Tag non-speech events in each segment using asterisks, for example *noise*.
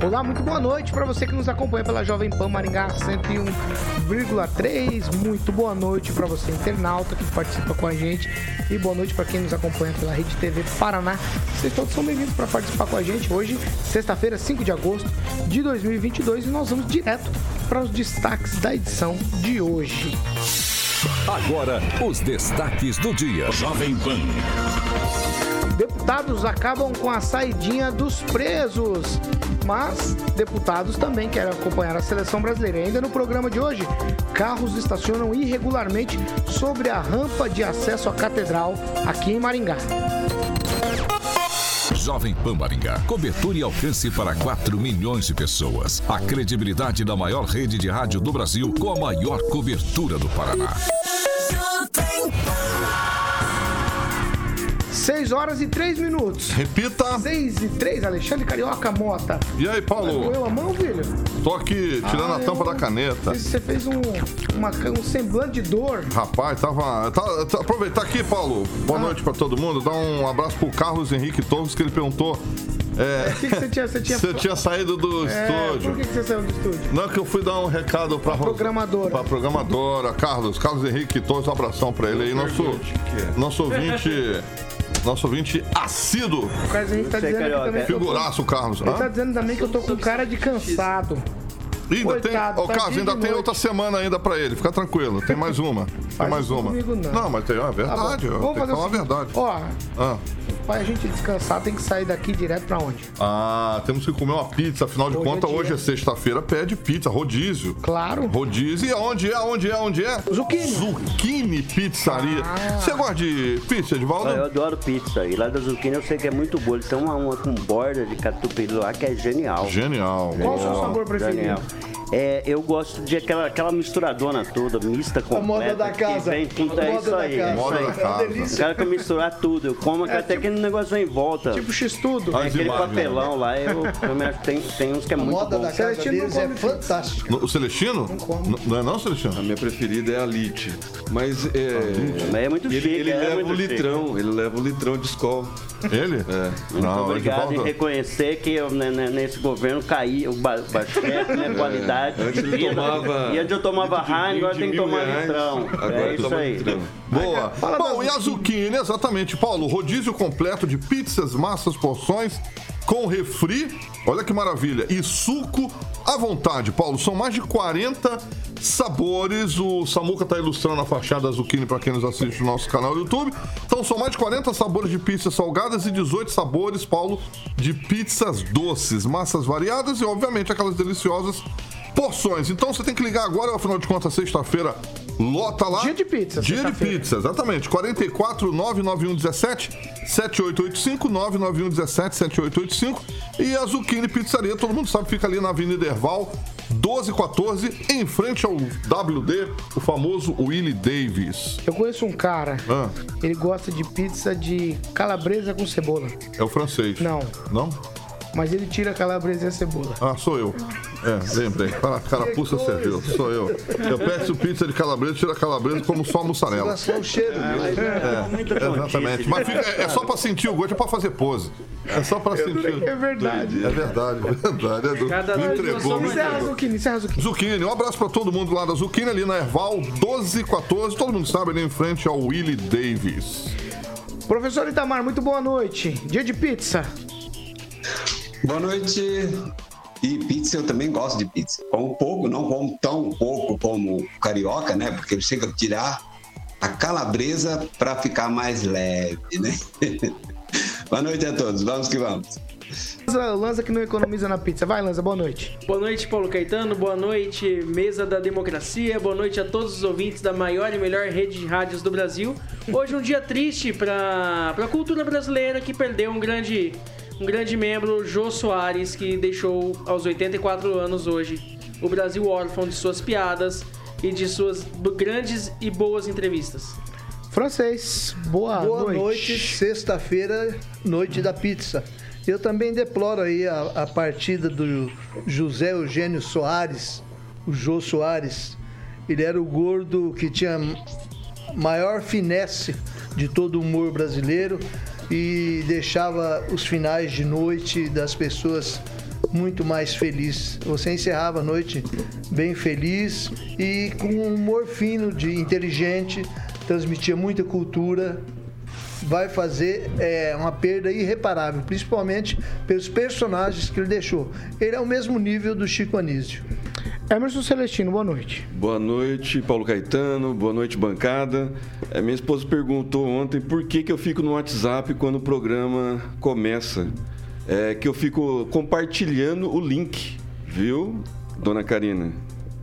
Olá, muito boa noite para você que nos acompanha pela Jovem Pan Maringá 101,3. Muito boa noite para você internauta que participa com a gente e boa noite para quem nos acompanha pela Rede TV Paraná. Vocês todos são bem-vindos para participar com a gente hoje, sexta-feira, 5 de agosto de 2022 e nós vamos direto para os destaques da edição de hoje. Agora, os destaques do dia. Jovem Pan. Deputados acabam com a saidinha dos presos mas deputados também querem acompanhar a seleção brasileira. Ainda no programa de hoje, carros estacionam irregularmente sobre a rampa de acesso à catedral aqui em Maringá. Jovem Pan Maringá. Cobertura e alcance para 4 milhões de pessoas. A credibilidade da maior rede de rádio do Brasil com a maior cobertura do Paraná. 6 horas e 3 minutos. Repita. 6 e 3, Alexandre Carioca Mota. E aí, Paulo? Doeu a mão, filho? Tô aqui tirando ah, a tampa eu... da caneta. Você fez um, uma, um semblante de dor. Rapaz, tava. Tá, tá, aproveitar aqui, Paulo. Boa ah. noite pra todo mundo. Dá um abraço pro Carlos Henrique Torres, que ele perguntou. É, o que, que, você tinha? Você tinha, *laughs* você tinha saído do é, estúdio. Por que, que, você saiu do estúdio? Não, que eu fui dar um recado pra, pra programadora. Pra programadora, Carlos, Carlos Henrique Torres, um abração pra ele aí. Nosso, nosso ouvinte *laughs* nosso ouvinte assíduo. O Carlos Henrique tá dizendo aqui também. Figuraço, Carlos. Ele tá dizendo também que eu tô com cara de cansado. Ainda Coitado, tem. Ô, tá Carlos, ainda tem outra semana ainda pra ele. Fica tranquilo. Tem mais uma. Tem mais uma. Comigo, não. não, mas tem. É verdade. Tá Vamos fazer uma verdade. Ó. Ah para a gente descansar, tem que sair daqui direto para onde? Ah, temos que comer uma pizza. Afinal de hoje é contas, é hoje é sexta-feira, pede pizza, rodízio. Claro. Rodízio. E aonde é? Aonde é? Aonde é? Zucchini. Zucchini Pizzaria. Ah. Você gosta de pizza, Edvaldo? Eu adoro pizza. E lá da Zucchini eu sei que é muito boa. Eles têm uma, uma com borda de catupiry lá que é genial. Genial. Qual o seu sabor preferido? Genial. É, eu gosto de aquela, aquela misturadona toda, mista completa. A moda da casa. Vem com, é isso aí. É moda da casa. Eu quero que misturar tudo. Eu como é, até tipo, aquele negócio em volta. Tipo x-tudo. É, aquele papelão lá, eu, eu me acho que tem, tem uns que é a muito bom. A moda da casa deles é fantástica. O Celestino? Não, não é não, Celestino? A minha preferida é a Lite. Mas é... Mas é muito ele, chique. Ele, é leva o litrão, chique. ele leva o litrão de escola. Ele? É. Muito não, obrigado em reconhecer que eu, né, né, nesse governo caí o basquete, né, qualidade. Antes ele tomava. E antes eu tomava Heinz, agora tem que tomar litrão. Agora é isso aí. Boa. Bom, e a zucchini, exatamente, Paulo. Rodízio completo de pizzas, massas, porções com refri, olha que maravilha, e suco à vontade, Paulo. São mais de 40 sabores. O Samuca está ilustrando a fachada zucchini para quem nos assiste no nosso canal do YouTube. Então são mais de 40 sabores de pizzas salgadas e 18 sabores, Paulo, de pizzas doces, massas variadas e obviamente aquelas deliciosas porções. Então você tem que ligar agora, afinal de contas, sexta-feira lota lá. Dia de pizza. Dia de pizza, exatamente. 44 991 17 7885 991 17 7885 e a Zucchini Pizzaria, todo mundo sabe, fica ali na Avenida Erval 1214, em frente ao WD, o famoso Willie Davis. Eu conheço um cara, ah. ele gosta de pizza de calabresa com cebola. É o francês. Não. Não? Mas ele tira a calabresa e a cebola. Ah, sou eu. É, lembrei. Para carapuça serviu. Sou eu. Eu peço pizza de calabresa, tira a calabresa como só a mussarela. Só o cheiro. Né? É, é, exatamente. Mas fica, é, é só para sentir o gosto, é para fazer pose. É só para sentir. É verdade. É verdade, é verdade. É do... Cada me entregou, me entregou. Zucchini, encerra Zucchini. Zucchini, um abraço para todo mundo lá da Zucchini, ali na Erval 1214. Todo mundo sabe, ali em frente ao Willie Davis. Professor Itamar, muito boa noite. Dia de pizza. Boa noite. E pizza eu também gosto de pizza. Como pouco, não como tão pouco como carioca, né? Porque ele chega a tirar a calabresa para ficar mais leve, né? *laughs* boa noite a todos, vamos que vamos. Lanza, Lanza que não economiza na pizza. Vai, Lanza, boa noite. Boa noite, Paulo Caetano. Boa noite, Mesa da Democracia. Boa noite a todos os ouvintes da maior e melhor rede de rádios do Brasil. Hoje um dia triste para a cultura brasileira que perdeu um grande, um grande membro, Jô Soares, que deixou aos 84 anos hoje o Brasil órfão de suas piadas e de suas grandes e boas entrevistas. Francês, boa, Boa noite. noite, sexta-feira, noite da pizza. Eu também deploro aí a, a partida do José Eugênio Soares, o Jô Soares. Ele era o gordo que tinha maior finesse de todo o humor brasileiro e deixava os finais de noite das pessoas muito mais felizes. Você encerrava a noite bem feliz e com um humor fino, de inteligente, transmitia muita cultura. Vai fazer é, uma perda irreparável, principalmente pelos personagens que ele deixou. Ele é o mesmo nível do Chico Anísio. Emerson Celestino, boa noite. Boa noite, Paulo Caetano. Boa noite, bancada. É, minha esposa perguntou ontem por que, que eu fico no WhatsApp quando o programa começa. É que eu fico compartilhando o link, viu, dona Karina?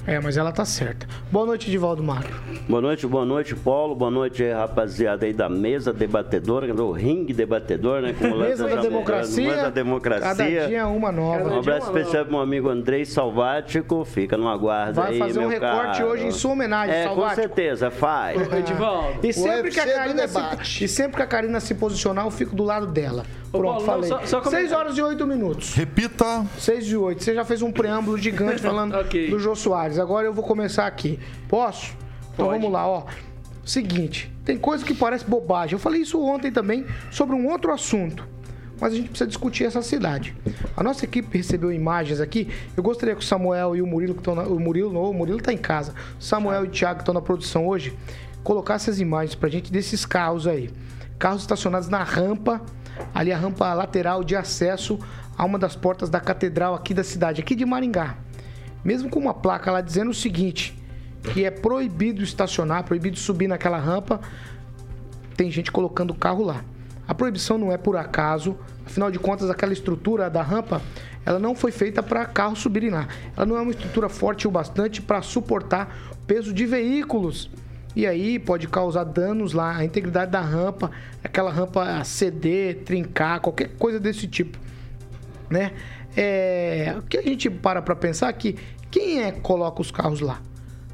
É, mas ela tá certa. Boa noite, Divaldo Magro. Boa noite, boa noite, Paulo. Boa noite, rapaziada aí da mesa debatedora, do ringue debatedor, né? Como *laughs* o Mesa da já- democracia. Mesa da democracia. Cada dia uma nova. Um abraço especial pro meu amigo Andrei Salvático. Fica no aguardo Vai aí, fazer um meu recorte caro. hoje em sua homenagem, É, com Salvático. certeza, faz. *laughs* Edivaldo. E sempre, que a Karina debate. se, e sempre que a Karina se posicionar, eu fico do lado dela. Ô, Pronto, Paulo, falei. não, só- só comentar. 6 horas e 8 minutos. Repita. 6 e 8. Você já fez um preâmbulo gigante *laughs* falando Ok. do Jô Soares. Agora eu vou começar aqui. Posso? Então Pode. vamos lá, ó. Seguinte, tem coisa que parece bobagem. Eu falei isso ontem também sobre um outro assunto. Mas a gente precisa discutir essa cidade. A nossa equipe recebeu imagens aqui. Eu gostaria que o Samuel e o Murilo, que estão na. O Murilo não, o Murilo tá em casa. O Samuel e o Thiago que estão na produção hoje, colocassem as imagens pra gente desses carros aí. Carros estacionados na rampa, ali a rampa lateral de acesso a uma das portas da catedral aqui da cidade, aqui de Maringá. Mesmo com uma placa lá dizendo o seguinte, que é proibido estacionar, proibido subir naquela rampa, tem gente colocando o carro lá. A proibição não é por acaso, afinal de contas, aquela estrutura da rampa, ela não foi feita para carros subirem lá. Ela não é uma estrutura forte o bastante para suportar peso de veículos. E aí pode causar danos lá, a integridade da rampa, aquela rampa ceder, trincar, qualquer coisa desse tipo né? É, o que a gente para para pensar que quem é que coloca os carros lá?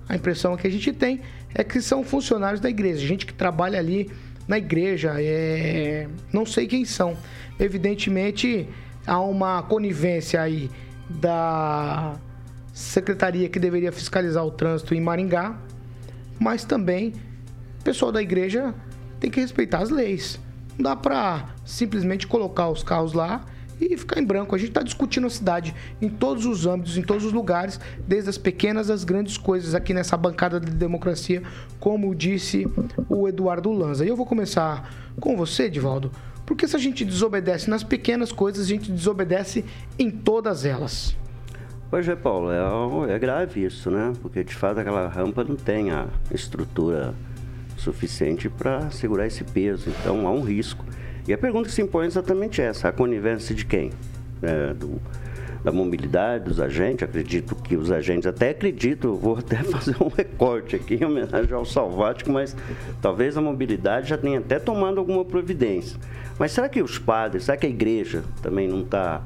A impressão que a gente tem é que são funcionários da igreja, gente que trabalha ali na igreja, é, não sei quem são. Evidentemente há uma conivência aí da secretaria que deveria fiscalizar o trânsito em Maringá, mas também o pessoal da igreja tem que respeitar as leis. Não dá pra simplesmente colocar os carros lá e ficar em branco. A gente está discutindo a cidade em todos os âmbitos, em todos os lugares, desde as pequenas às grandes coisas aqui nessa bancada de democracia, como disse o Eduardo Lanza. E eu vou começar com você, Divaldo, porque se a gente desobedece nas pequenas coisas, a gente desobedece em todas elas. Pois é, Paulo, é, é grave isso, né? Porque de fato aquela rampa não tem a estrutura suficiente para segurar esse peso, então há um risco. E a pergunta que se impõe é exatamente essa: a conivência de quem? É, do- da mobilidade dos agentes, acredito que os agentes, até acredito, vou até *laughs* fazer um recorte aqui em homenagem ao Salvático, mas talvez a mobilidade já tenha até tomado alguma providência. Mas será que os padres, será que a igreja também não está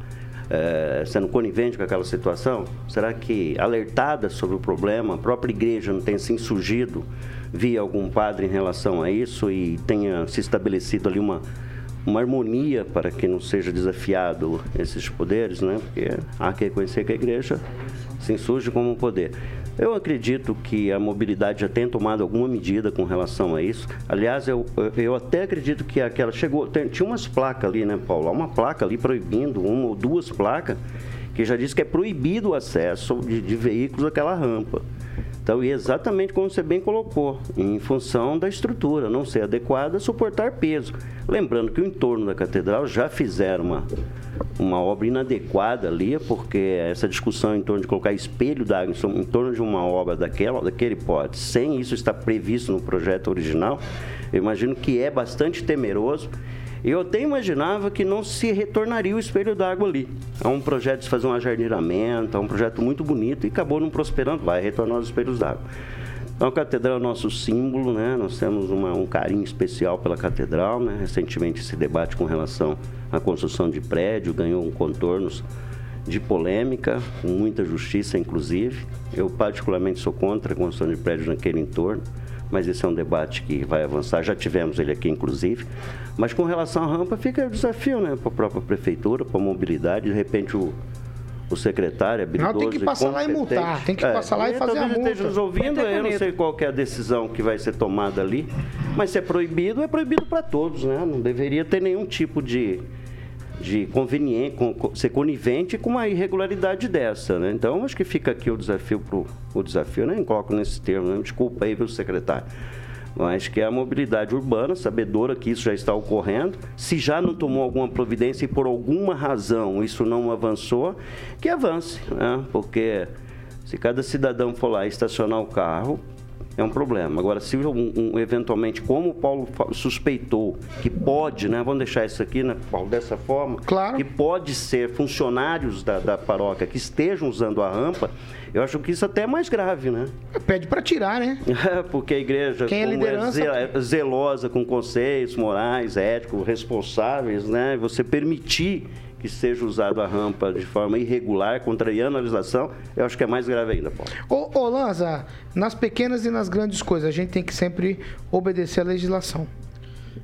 eh, sendo conivente com aquela situação? Será que, alertada sobre o problema, a própria igreja não tem se insurgido via algum padre em relação a isso e tenha se estabelecido ali uma, uma harmonia para que não seja desafiado esses poderes, né? Porque há que reconhecer que a igreja se insurge como um poder. Eu acredito que a mobilidade já tenha tomado alguma medida com relação a isso. Aliás, eu, eu até acredito que aquela chegou. tem- tinha umas placas ali, né, Paulo? Uma placa ali proibindo, uma ou duas placas, que já diz que é proibido o acesso de, de veículos àquela rampa. Então, e exatamente como você bem colocou, em função da estrutura não ser adequada a suportar peso. Lembrando que o entorno da catedral já fizeram uma, uma obra inadequada ali, porque essa discussão em torno de colocar espelho d'água em torno de uma obra daquela, daquele porte, sem isso estar previsto no projeto original, eu imagino que é bastante temeroso. Eu até imaginava que não se retornaria o espelho d'água ali. É um projeto de fazer um ajardinamento, é um projeto muito bonito e acabou não prosperando, vai retornar os espelhos d'água. Então, a catedral é nosso símbolo, né? Nós temos uma, um carinho especial pela catedral, né? Recentemente, esse debate com relação à construção de prédio ganhou um contornos de polêmica, com muita justiça, inclusive. Eu, particularmente, sou contra a construção de prédio naquele entorno, mas esse é um debate que vai avançar. Já tivemos ele aqui, inclusive. Mas com relação à rampa, fica o desafio, né? Para a própria prefeitura, para a mobilidade. De repente, o o secretário habilidoso Não, tem que passar lá e multar, tem que é, passar lá e fazer a multa. esteja nos ouvindo, eu não sei qual é a decisão que vai ser tomada ali, mas se é proibido, é proibido para todos, né? Não deveria ter nenhum tipo de, de conveniente, ser conivente com uma irregularidade dessa, né? Então, acho que fica aqui o desafio, pro, o desafio, nem coloco nesse termo, né? desculpa aí, pelo secretário mas que é a mobilidade urbana, sabedora que isso já está ocorrendo, se já não tomou alguma providência e por alguma razão isso não avançou, que avance, né? porque se cada cidadão for lá estacionar o carro, é um problema. Agora, se um, um, eventualmente, como o Paulo suspeitou, que pode, né? Vamos deixar isso aqui, né, Paulo, dessa forma. Claro. Que pode ser funcionários da, da paróquia que estejam usando a rampa, eu acho que isso até é mais grave, né? Pede para tirar, né? *laughs* Porque a igreja Quem é, liderança... é zelosa com conceitos morais, éticos, responsáveis, né? Você permitir que seja usado a rampa de forma irregular, contrariando a legislação, eu acho que é mais grave ainda, Paulo. Ô, ô Lanza, nas pequenas e nas grandes coisas, a gente tem que sempre obedecer a legislação.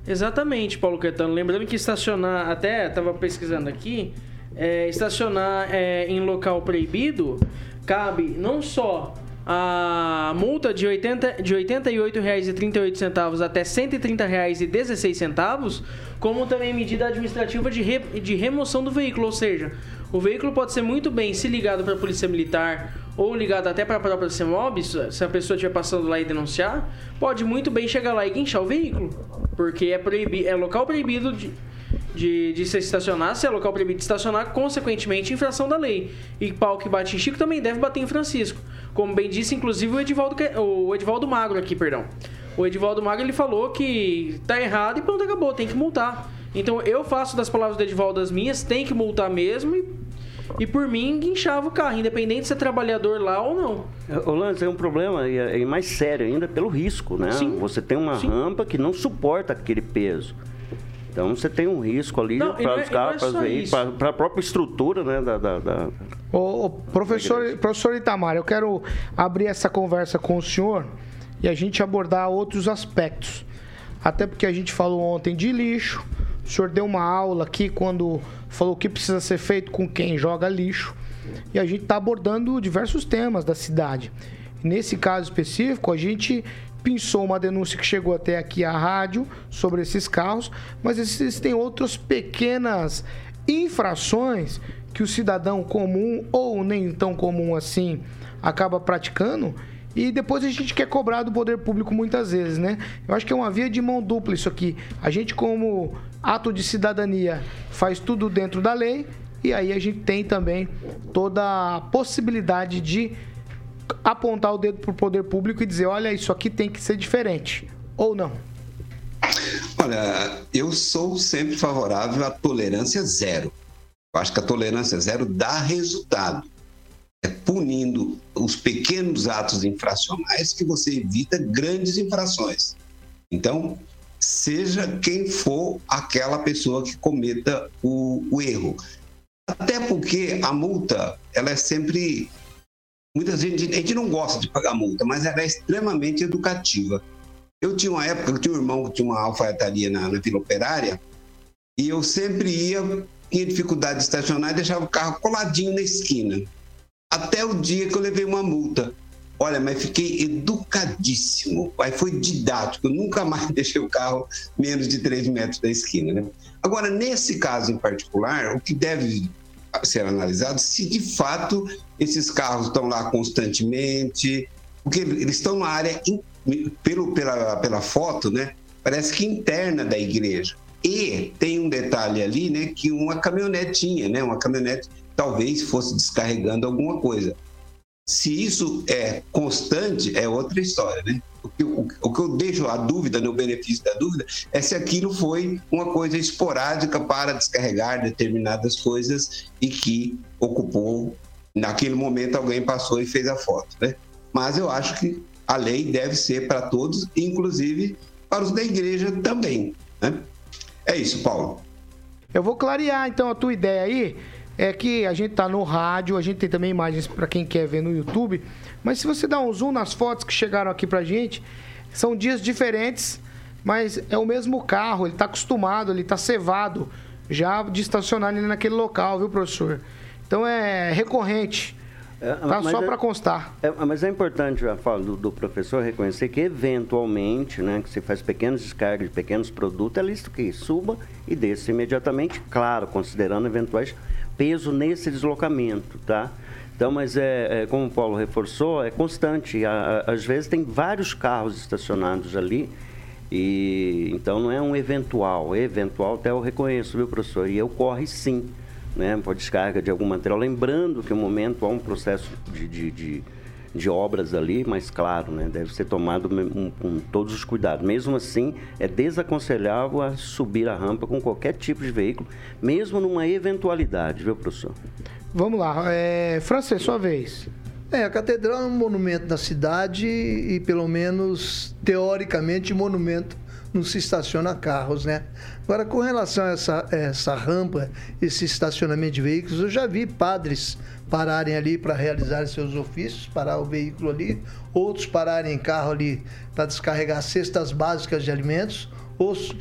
Exatamente, Paulo Caetano. Lembrando que estacionar, até estava pesquisando aqui, é, estacionar é, em local proibido cabe não só a multa de, 80, de R$ 88,38 até R$ 130,16, como também medida administrativa de, re, de remoção do veículo, ou seja, o veículo pode ser muito bem se ligado para a polícia militar ou ligado até para a própria CEMOB, se a pessoa estiver passando lá e denunciar, pode muito bem chegar lá e guinchar o veículo, porque é, proibi é local proibido de, de, de se estacionar, se é local proibido de estacionar, consequentemente, infração da lei. E pau que bate em Chico também deve bater em Francisco. Como bem disse, inclusive, o Edivaldo, o Edivaldo Magro aqui, perdão. O Edivaldo Magro, ele falou que tá errado e pronto, acabou, tem que multar. Então, eu faço das palavras do Edivaldo as minhas, tem que multar mesmo e e por mim guinchava o carro, independente de ser trabalhador lá ou não. O Lance é um problema e é mais sério ainda pelo risco, né? Sim. Você tem uma Sim. rampa que não suporta aquele peso. Então você tem um risco ali para os é, carros, é para a própria estrutura né, da. da, da... Ô, ô, professor, professor Itamar, eu quero abrir essa conversa com o senhor e a gente abordar outros aspectos. Até porque a gente falou ontem de lixo, o senhor deu uma aula aqui quando falou o que precisa ser feito com quem joga lixo. E a gente está abordando diversos temas da cidade. Nesse caso específico, a gente pinçou uma denúncia que chegou até aqui à rádio sobre esses carros, mas existem outras pequenas infrações que o cidadão comum ou nem tão comum assim acaba praticando e depois a gente quer cobrar do poder público muitas vezes, né? Eu acho que é uma via de mão dupla isso aqui. A gente como ato de cidadania faz tudo dentro da lei e aí a gente tem também toda a possibilidade de apontar o dedo para o poder público e dizer: olha, isso aqui tem que ser diferente, ou não? Olha, eu sou sempre favorável à tolerância zero. Eu acho que a tolerância zero dá resultado. É punindo os pequenos atos infracionais que você evita grandes infrações. Então, seja quem for aquela pessoa que cometa o, o erro. Até porque a multa, ela é sempre Muita gente, a gente não gosta de pagar multa, mas ela é extremamente educativa. Eu tinha uma época, eu tinha um irmão que tinha uma alfaiataria na, na Vila Operária, e eu sempre ia, tinha dificuldade de estacionar e deixava o carro coladinho na esquina. Até o dia que eu levei uma multa. Olha, mas fiquei educadíssimo. Aí foi didático. Eu nunca mais *laughs* deixei o carro menos de 3 metros da esquina. Né? Agora, nesse caso em particular, o que deve ser analisado se de fato esses carros estão lá constantemente, porque eles estão na área, pelo, pela, pela foto, né? Parece que interna da igreja. E tem um detalhe ali, né, que uma caminhonetinha, né, uma caminhonete talvez fosse descarregando alguma coisa. Se isso é constante, é outra história, né? O que, o, o que eu deixo a dúvida, no benefício da dúvida, é se aquilo foi uma coisa esporádica para descarregar determinadas coisas e que ocupou, naquele momento alguém passou e fez a foto, né? Mas eu acho que a lei deve ser para todos, inclusive para os da igreja também, né? É isso, Paulo. Eu vou clarear então a tua ideia aí. É que a gente tá no rádio, a gente tem também imagens para quem quer ver no YouTube. Mas se você dá um zoom nas fotos que chegaram aqui pra gente, são dias diferentes, mas é o mesmo carro, ele tá acostumado, ele tá cevado já de estacionar ali naquele local, viu, professor? Então é recorrente. É, tá só é, para constar. É, mas é importante, a fala do, do, professor, reconhecer que eventualmente, né, que você faz pequenas descargas de pequenos produtos, é lícito que suba e desça imediatamente, claro, considerando eventuais peso nesse deslocamento, tá? Então, mas é, é, como o Paulo reforçou, é constante. A, às vezes tem vários carros estacionados ali e então não é um eventual. Eventual até eu reconheço, viu, professor? E ocorre sim né, por descarga de algum material. Lembrando que no momento há um processo de, de, de, de obras ali, mas claro, né, deve ser tomado com, com todos os cuidados. Mesmo assim, é desaconselhável a subir a rampa com qualquer tipo de veículo, mesmo numa eventualidade, viu, professor? Vamos lá. É, Francês, sua vez. É, a catedral é um monumento da cidade e, pelo menos, teoricamente, monumento não se estaciona carros, né? Agora, com relação a essa, essa rampa, esse estacionamento de veículos, eu já vi padres pararem ali para realizar seus ofícios, parar o veículo ali, outros pararem em carro ali para descarregar cestas básicas de alimentos,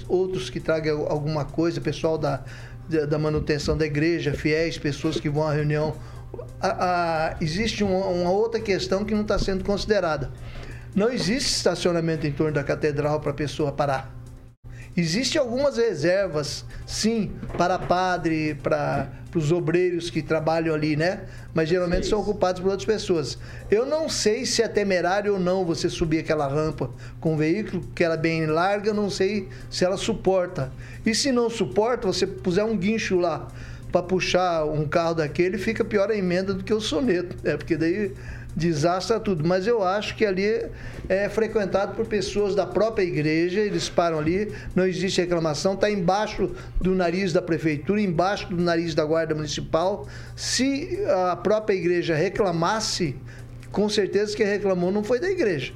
outros que tragam alguma coisa, pessoal da, da manutenção da igreja, fiéis, pessoas que vão à reunião. A, a, existe uma, uma outra questão que não está sendo considerada não existe estacionamento em torno da catedral para a pessoa parar. Existem algumas reservas, sim, para padre, para os obreiros que trabalham ali, né? Mas geralmente sim. são ocupados por outras pessoas. Eu não sei se é temerário ou não você subir aquela rampa com o veículo, que ela é bem larga, não sei se ela suporta. E se não suporta, você puser um guincho lá para puxar um carro daquele, fica pior a emenda do que o soneto, né? Porque daí desastra tudo. Mas eu acho que ali é frequentado por pessoas da própria igreja, eles param ali, não existe reclamação, está embaixo do nariz da prefeitura, embaixo do nariz da guarda municipal. Se a própria igreja reclamasse, com certeza quem reclamou não foi da igreja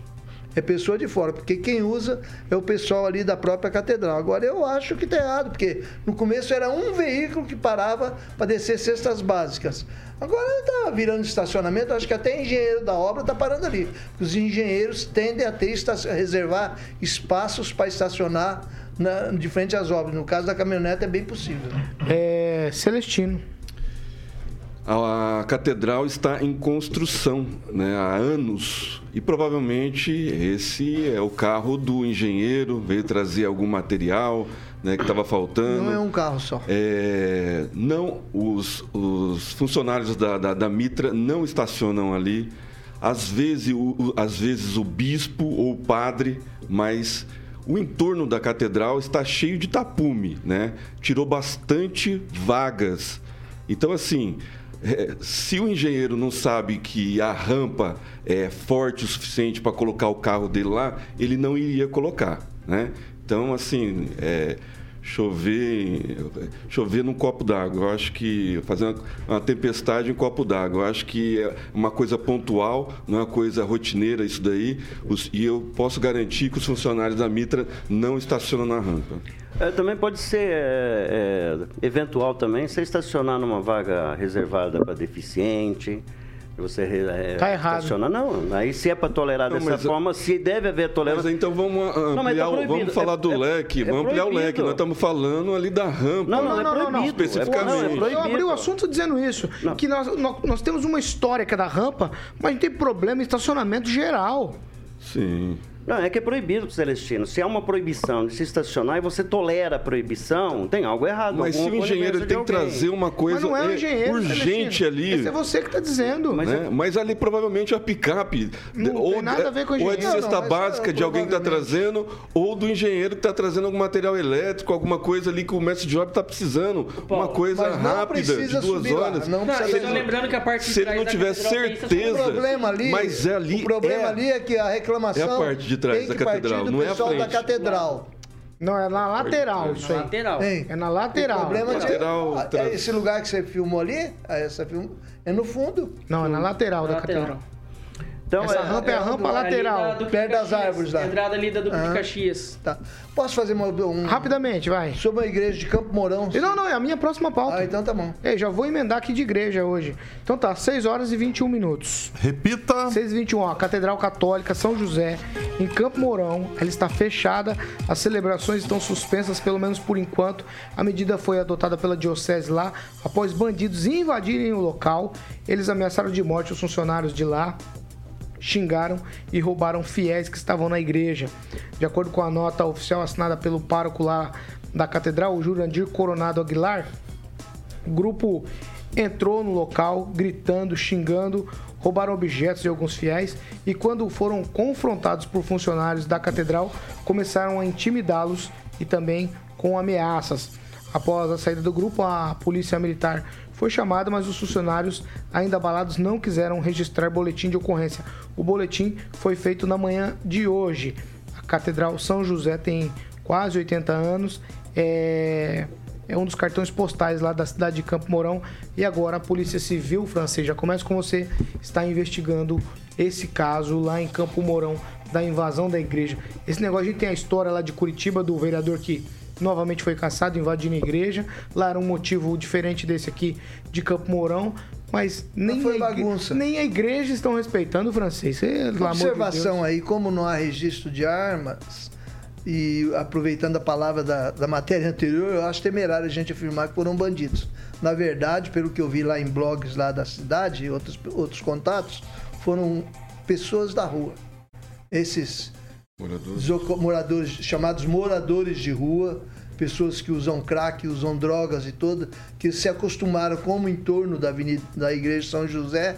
é pessoa de fora, porque quem usa é o pessoal ali da própria catedral. Agora eu acho que está errado, porque no começo era um veículo que parava para descer cestas básicas. Agora está virando estacionamento, acho que até engenheiro da obra está parando ali. Os engenheiros tendem a ter reservar espaços para estacionar na, de frente às obras. No caso da caminhonete é bem possível. É Celestino. A catedral está em construção né, há anos e provavelmente esse é o carro do engenheiro, veio trazer algum material né, que estava faltando. Não é um carro só. É, não, os, os funcionários da, da, da, Mitra não estacionam ali. Às vezes, o, às vezes o bispo ou o padre, mas o entorno da catedral está cheio de tapume, né? Tirou bastante vagas. Então, assim, se o engenheiro não sabe que a rampa é forte o suficiente para colocar o carro dele lá, ele não iria colocar, né? Então, assim, é, chover, chover num copo d'água. Eu acho que fazer uma, uma tempestade em copo d'água. Eu acho que é uma coisa pontual, não é uma coisa rotineira isso daí. Os, e eu posso garantir que os funcionários da Mitra não estacionam na rampa. É, também pode ser é, é, eventual também você estacionar numa vaga reservada para deficiente. Você é, tá errado. estaciona. Não, aí se é para tolerar não, dessa forma, se deve haver tolerância. Mas então vamos ampliar, não, tá vamos falar do é, leque, é, vamos ampliar o leque. Nós estamos falando ali da rampa. Não, não, não, é proibido. Especificamente. Eu abri o assunto dizendo isso, que nós, nós, nós temos uma história que é da rampa, mas não tem problema em estacionamento geral. Sim. Não, é que é proibido, Celestino. Se há uma proibição de se estacionar e você tolera a proibição, tem algo errado. Mas se o engenheiro tem que trazer uma coisa Mas é engenheiro, urgente Celestino. ali. Esse é você que está dizendo. Mas, Mas né? mas ali provavelmente a picape. Não ou, tem nada a ver com o Ou é de engenheiro. cesta Não, mas, básica é, de alguém que está trazendo, ou do engenheiro que está trazendo algum material elétrico, alguma coisa ali que o mestre de obra está precisando. uma coisa mas não rápida, de precisa duas subir lá, horas. não Não, precisa lembrando que a parte Se ele não da tiver certeza. O problema ali, Mas é ali, o problema é- ali é que a reclamação é a parte de trás tem da que partir catedral, do não é a pessoal da frente. catedral. Não, é na lateral isso aí. Lateral. Hein? É na lateral. O problema Lateral, Ah, tra- esse lugar que você filmou ali, ah, essa film... é no fundo. Não, é na lateral da Lateral. catedral. Então, Essa é, rampa é a é rampa do- lateral. da de Perto das árvores lá. Entrada ali da Duque de Ah. Caxias. Tá. Posso fazer uma, um... Rapidamente, vai. sobre a igreja de Campo Mourão? E Não, não, é a minha próxima pauta. Ah, então tá bom. Ei, já vou emendar aqui de igreja hoje. Então tá, 6 horas e 21 minutos. Repita. 6 e 21, ó, a Catedral Católica São José, em Campo Mourão, ela está fechada, as celebrações estão suspensas, pelo menos por enquanto. A medida foi adotada pela Diocese lá, após bandidos invadirem o local. Eles ameaçaram de morte os funcionários de lá, xingaram e roubaram fiéis que estavam na igreja. De acordo com a nota oficial assinada pelo pároco lá da catedral, o Jurandir Coronado Aguilar, o grupo entrou no local gritando, xingando, roubaram objetos de alguns fiéis e quando foram confrontados por funcionários da catedral, começaram a intimidá-los e também com ameaças. Após a saída do grupo, a polícia militar foi chamada, mas os funcionários, ainda abalados, não quiseram registrar boletim de ocorrência. O boletim foi feito na manhã de hoje. A Catedral São José tem quase 80 anos. É, é um dos cartões postais lá da cidade de Campo Mourão. E agora a Polícia Civil francês, já começa com você, está investigando esse caso lá em Campo Mourão da invasão da igreja. Esse negócio, a gente tem a história lá de Curitiba do vereador que novamente foi caçado invadindo a igreja. Lá era um motivo diferente desse aqui de Campo Mourão. Mas nem, a igre- bagunça. nem a igreja estão respeitando o francês. De Observação Deus. aí, como não há registro de armas, e aproveitando a palavra da, da matéria anterior, eu acho temerário a gente afirmar que foram bandidos. Na verdade, pelo que eu vi lá em blogs lá da cidade e outros, outros contatos, foram pessoas da rua. Esses desoco- moradores, chamados moradores de rua, pessoas que usam crack, usam drogas e toda, que se acostumaram como em torno da avenida da igreja São José,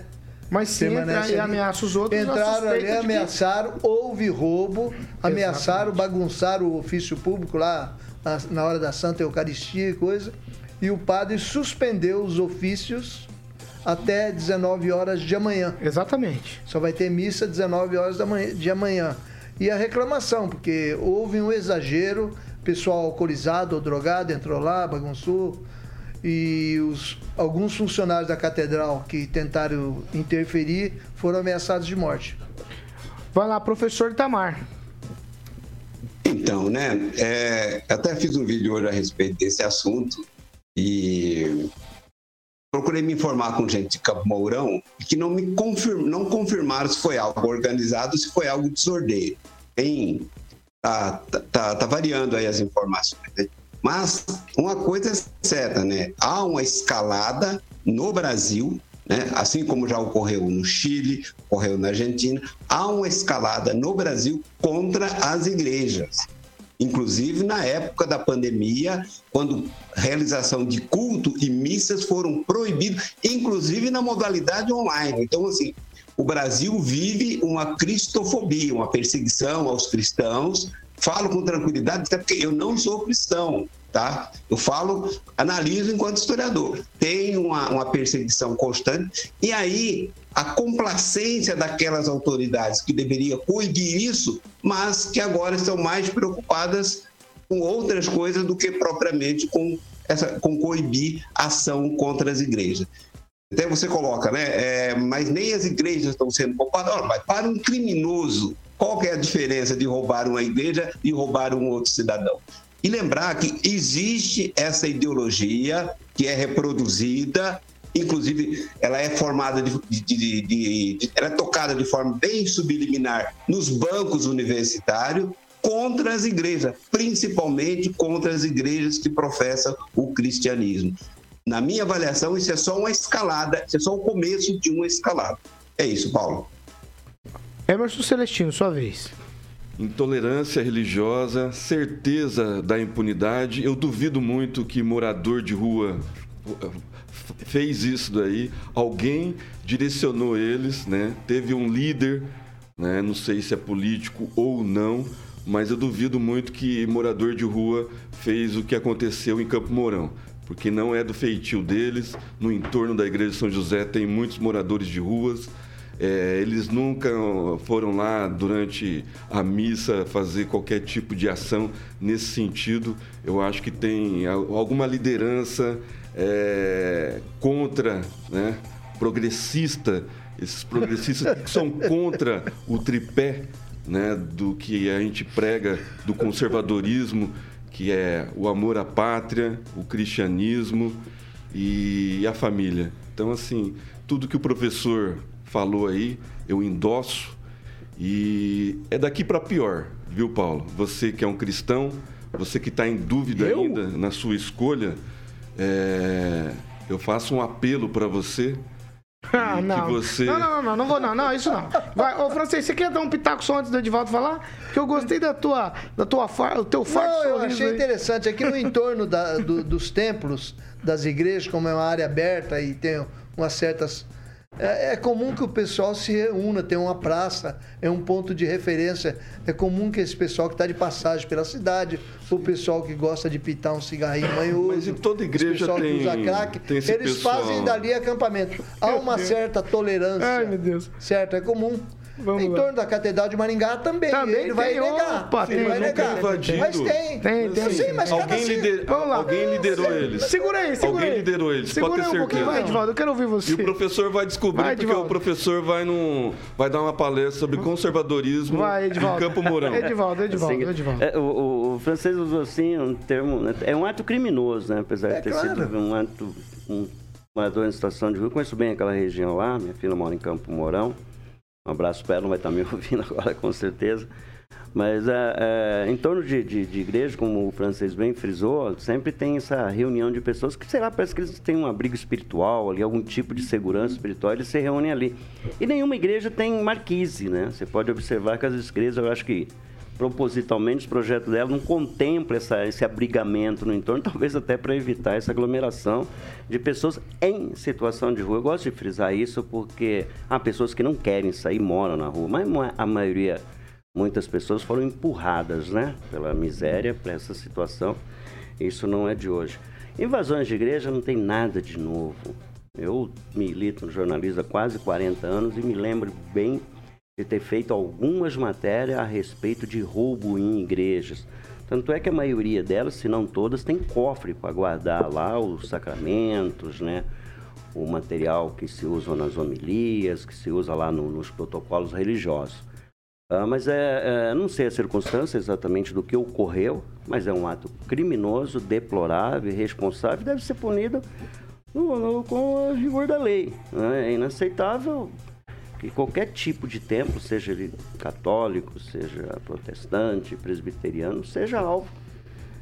Mas se entra e ameaça os outros, Entraram ali, de que- ameaçaram, houve roubo, ameaçaram, bagunçaram o ofício público lá na, hora da Santa Eucaristia e coisa. E o padre suspendeu os ofícios até 19 horas de amanhã. Exatamente. Só vai ter missa 19 horas de amanhã. E a reclamação, porque houve um exagero, pessoal alcoolizado ou drogado entrou lá, bagunçou. E os, alguns funcionários da catedral que tentaram interferir foram ameaçados de morte. Vai lá, professor Itamar. Então, né? é, até fiz um vídeo hoje a respeito desse assunto e procurei me informar com gente de Campo Mourão que não me confirm, não confirmaram se foi algo organizado se foi algo desordeiro. Tem, tá, tá, tá variando aí as informações. né? Mas uma coisa é certa, né? Há uma escalada no Brasil, né? assim como já ocorreu no Chile, ocorreu na Argentina, há uma escalada no Brasil contra as igrejas. Inclusive na época da pandemia, quando realização de culto e missas foram proibidos, inclusive na modalidade online. Então, assim, o Brasil vive uma cristofobia, uma perseguição aos cristãos. Falo com tranquilidade, até porque eu não sou cristão, tá? Eu falo, analiso enquanto historiador. Tem uma, uma perseguição constante, e aí a complacência daquelas autoridades que deveria coibir isso, mas que agora estão mais preocupadas com outras coisas do que propriamente com, essa, com coibir ação contra as igrejas. Até você coloca, né? é, mas nem as igrejas estão sendo poupadas. Ora, mas para um criminoso, qual é a diferença de roubar uma igreja e roubar um outro cidadão? E lembrar que existe essa ideologia que é reproduzida, inclusive ela é formada de- de- de- de- ela é tocada de forma bem subliminar nos bancos universitários contra as igrejas, principalmente contra as igrejas que professam o cristianismo. Na minha avaliação, isso é só uma escalada, isso é só o começo de uma escalada. É isso, Paulo. Emerson Celestino, sua vez. intolerância religiosa, certeza da impunidade. Eu duvido muito que morador de rua fez isso daí. Alguém direcionou eles, né? Teve um líder, né? Não sei se é político ou não, mas eu duvido muito que morador de rua fez o que aconteceu em Campo Mourão porque não é do feitio deles. No entorno da igreja de São José tem muitos moradores de ruas. É, eles nunca foram lá durante a missa fazer qualquer tipo de ação nesse sentido. Eu acho que tem alguma liderança é, contra, né, progressista, esses progressistas que são contra o tripé né, do que a gente prega do conservadorismo que é o amor à pátria, o cristianismo e a família. Então, assim, tudo que o professor falou aí, eu endosso e é daqui para pior, viu, Paulo? Você que é um cristão, você que está em dúvida eu? ainda na sua escolha, é... eu faço um apelo para você *laughs* ah, não. Você... não. Não, não, não, vou não, não, isso não. Vai, ô, Francês, você quer dar um pitaco só antes do Edivaldo falar? Porque eu gostei da tua, da tua o teu forte Não, eu achei aí. interessante. Aqui no *laughs* entorno da, do, dos templos, das igrejas, como é uma área aberta e tem umas certas é, é, comum que o pessoal se reúna, tem uma praça, é um ponto de referência. É comum que esse pessoal que está de passagem pela cidade, o pessoal que gosta de pitar um cigarrinho manhoso, Mas em toda igreja tem, que usa crack, eles pessoal. fazem dali acampamento. Há uma certa tolerância. Ai, meu Deus. Certo, é comum. Vamos em lá. torno da Catedral de Maringá também. também ele vai tem, negar. Opa, ele vai negar. Invadido. Mas tem. Tem, tem. Sim, mas alguém, lider... Vamos lá. alguém liderou eles. Segura aí, segura Alguém aí. liderou eles, segura pode ter certeza. Um pouquinho, vai, Edvaldo, eu quero ouvir você. E o professor vai descobrir, vai, porque o professor vai, num, vai dar uma palestra sobre conservadorismo vai, em Campo Mourão. *laughs* Edivaldo, Edivaldo, Edivaldo. É, o, o, francês usou assim um termo, né? é um ato criminoso, né? Apesar é, de ter claro. sido um ato... Um, morador em situação de rua, conheço bem aquela região lá, minha filha mora em Campo Mourão. Um abraço para ela, não vai estar me *laughs* ouvindo agora com certeza. Mas é, é, em torno de, de, de, igreja, como o francês bem frisou, sempre tem essa reunião de pessoas que, sei lá, parece que eles têm um abrigo espiritual ali, algum tipo de segurança espiritual, eles se reúnem ali. E nenhuma igreja tem marquise, né? Você pode observar que as igrejas, eu acho que propositalmente os projetos dela não contemplam essa, esse abrigamento no entorno, *laughs* talvez até para evitar essa aglomeração de pessoas em situação de rua. Eu gosto de frisar isso porque há pessoas que não querem sair, moram na rua, mas a maioria, muitas pessoas foram empurradas né, pela miséria para essa situação. Isso não é de hoje. Invasões de igreja não tem nada de novo. Eu milito no jornalismo há quase 40 anos e me lembro bem de ter feito algumas matérias a respeito de roubo em igrejas. Tanto é que a maioria delas, se não todas, tem cofre para guardar lá os sacramentos, né? o material que se usa nas homilias, que se usa lá no, nos protocolos religiosos. Ah, mas é, é, não sei a circunstância exatamente do que ocorreu, mas é um ato criminoso, deplorável, irresponsável, deve ser punido no, no, com o rigor da lei. Né? É inaceitável que qualquer tipo de templo, seja ele católico, seja protestante, presbiteriano, seja alvo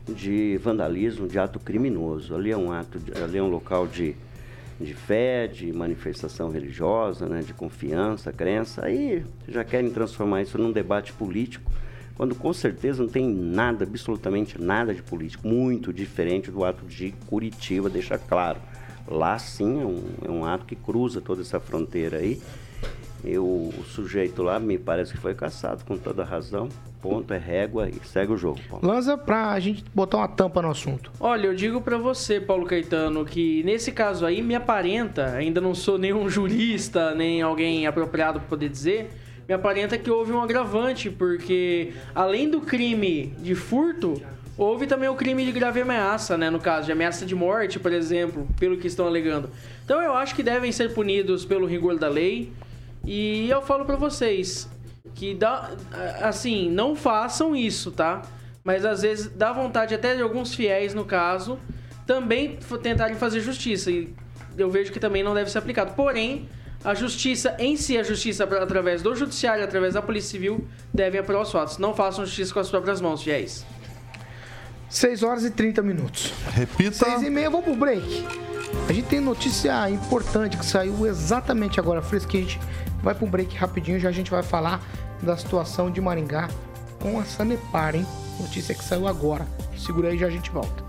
de vandalismo, de ato criminoso. Ali é um ato, ali é um local de, de fé, de manifestação religiosa, né, de confiança, crença. Aí já querem transformar isso num debate político, quando com certeza não tem nada, absolutamente nada de político, muito diferente do ato de Curitiba, deixa claro. Lá sim é um, é um ato que cruza toda essa fronteira aí e o, o, sujeito lá me parece que foi caçado com toda razão. Ponto, é régua e segue o jogo, Paulo. Lança pra gente botar uma tampa no assunto. Olha, eu digo para você, Paulo Caetano, que nesse caso aí me aparenta, ainda não sou nenhum *laughs* jurista, nem alguém apropriado para poder dizer, me aparenta que houve um agravante, porque além do crime de furto, houve também o crime de grave ameaça, né? No caso, de ameaça de morte, por exemplo, pelo que estão alegando. Então eu acho que devem ser punidos pelo rigor da lei. E eu falo para vocês que dá, assim, não façam isso, tá? Mas às vezes dá vontade até de alguns fiéis, no caso, também tentarem fazer justiça. E eu vejo que também não deve ser aplicado. Porém, a justiça em si, a justiça através do judiciário, através da polícia civil, devem apurar os fatos. Não façam justiça com as próprias mãos, fiéis. 6 horas e 30 minutos. Repita. 6 e meia, vamos pro break. A gente tem notícia importante que saiu exatamente agora, fresquinha. A gente vai para um break rapidinho, já a gente vai falar da situação de Maringá com a Sanepar, hein? Notícia que saiu agora. Segura aí, já a gente volta.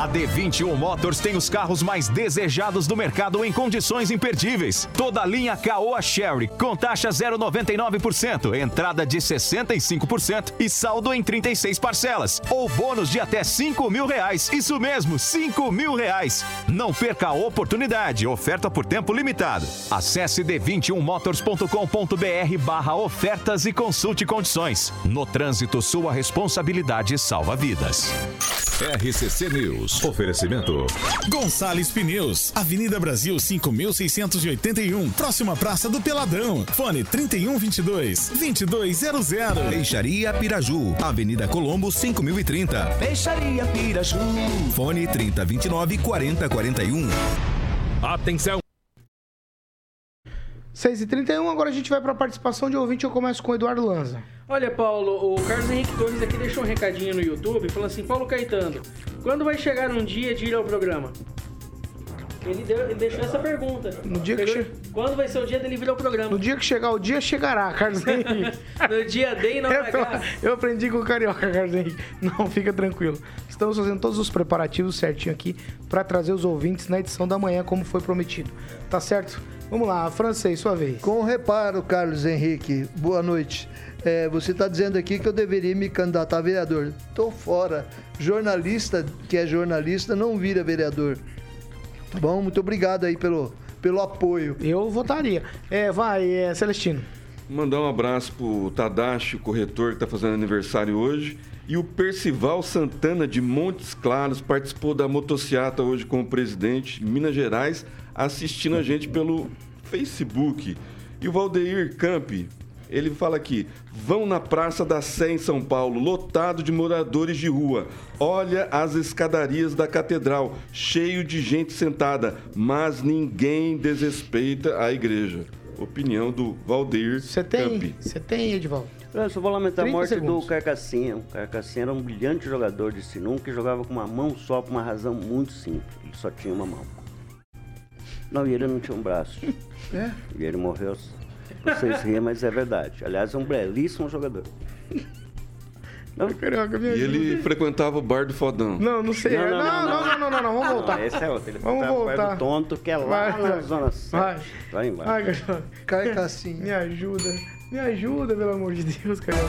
A D21 Motors tem os carros mais desejados do mercado em condições imperdíveis. Toda a linha Caoa Sherry com taxa 0,99%, entrada de 65% e saldo em 36 parcelas. Ou bônus de até 5 mil reais. Isso mesmo, 5 mil reais. Não perca a oportunidade. Oferta por tempo limitado. Acesse d21motors.com.br barra ofertas e consulte condições. No trânsito, sua responsabilidade salva vidas. RCC News. Oferecimento. Gonçalves Pneus, Avenida Brasil 5681, próxima Praça do Peladão. Fone 3122 2200. Peixaria Piraju, Avenida Colombo 5030. Peixaria Piraju. Fone 3029 4041. Atenção. 6h31, agora a gente vai para a participação de ouvinte. Eu começo com o Eduardo Lanza. Olha, Paulo, o Carlos Henrique Torres aqui deixou um recadinho no YouTube falando assim: Paulo Caetano, quando vai chegar um dia de ir ao programa? Ele, deu- ele deixou essa pergunta. No dia que che- Quando vai ser o dia dele vir ao programa? No dia que chegar o dia, chegará, Carlos *laughs* Henrique. No dia D e não Eu, eu aprendi com o Carioca, Carlos Henrique. Não, fica tranquilo. Estamos fazendo todos os preparativos certinho aqui para trazer os ouvintes na edição da manhã, como foi prometido. Tá certo? Vamos lá, francês, sua vez. Com reparo, Carlos Henrique, boa noite. É, você está dizendo aqui que eu deveria me candidatar a vereador. Tô fora. Jornalista que é jornalista não vira vereador. Tá bom? Muito obrigado aí pelo, pelo apoio. Eu votaria. É, vai, é, Celestino. Mandar um abraço pro Tadashi, o corretor que está fazendo aniversário hoje. E o Percival Santana de Montes Claros participou da motociata hoje como presidente, em Minas Gerais, assistindo a gente pelo Facebook. E o Valdeir Campi, ele fala aqui: vão na Praça da Sé em São Paulo, lotado de moradores de rua. Olha as escadarias da catedral, cheio de gente sentada, mas ninguém desrespeita a igreja. Opinião do Valdeir Você tem? Campi. Você tem, Edivaldo? Eu só vou lamentar a 30 morte segundos. do Carcassinha. O Carcassinha era um brilhante jogador de sinuca que jogava com uma mão só por uma razão muito simples. Ele só tinha uma mão. Não, e ele não tinha um braço. *laughs* É? E ele morreu. Vocês riem, mas é verdade. Aliás, é um belíssimo jogador. Não, E ele frequentava o bar do Fodão. Não, não sei. Não, Não, não, não, não, não, não, não, não, vamos Não, voltar. esse é outro. Ele Vamos o bar voltar. do tonto, que é lá Vai, na vai. Zona Vai. 7. Vai embora. Ai, Carioca. Carcassinha. Me ajuda. Me ajuda, pelo amor de Deus, Carioca.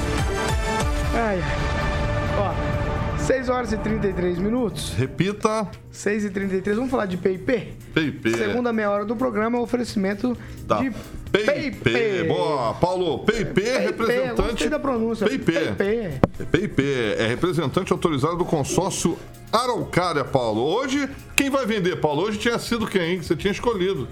Ai, ai. Ó, 6 horas e 33 minutos. Repita. 6 e 33 Vamos falar de PIP? PIP. Segunda meia hora do programa é o oferecimento Da de PIP. Boa, Paulo. PIP é representante. Da pronúncia. PIP. PIP. PIP é representante autorizado do consórcio Araucária, Paulo. Hoje, quem vai vender, Paulo? Hoje tinha sido quem? Que você tinha escolhido.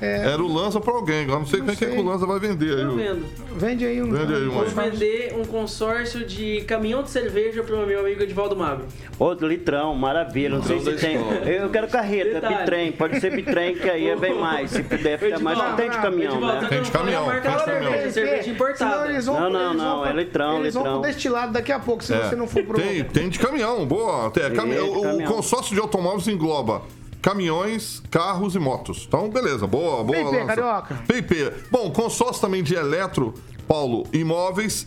Era o Lança pra alguém. Agora não sei Não quem que é sei. que o Lança vai vender. aí. Eu vendo. Vende aí um. Vende aí um Vou aí. vender um consórcio de caminhão de cerveja pro meu amigo Edivaldo Magro. Outro litrão, maravilha. Não sei Litrão se tem. Eu quero carreta, Detalhe. bitrem. Pode ser bitrem, que aí é bem mais. Se puder ficar mais, Edivaldo, tem de caminhão, Edivaldo, né? Tem de não caminhão, tem de caminhão. cerveja, cerveja importada. Não, não, não, é pra- litrão, Eles vão litrão. pro destilado daqui a pouco, se É. você não for pro. Tem, tem de caminhão, boa. Tem, caminhão. de O consórcio de automóveis engloba caminhões, carros e motos. Então, beleza, boa, boa. PIP, Lança. carioca. PIP. Bom, consórcio também de eletro, Paulo, imóveis,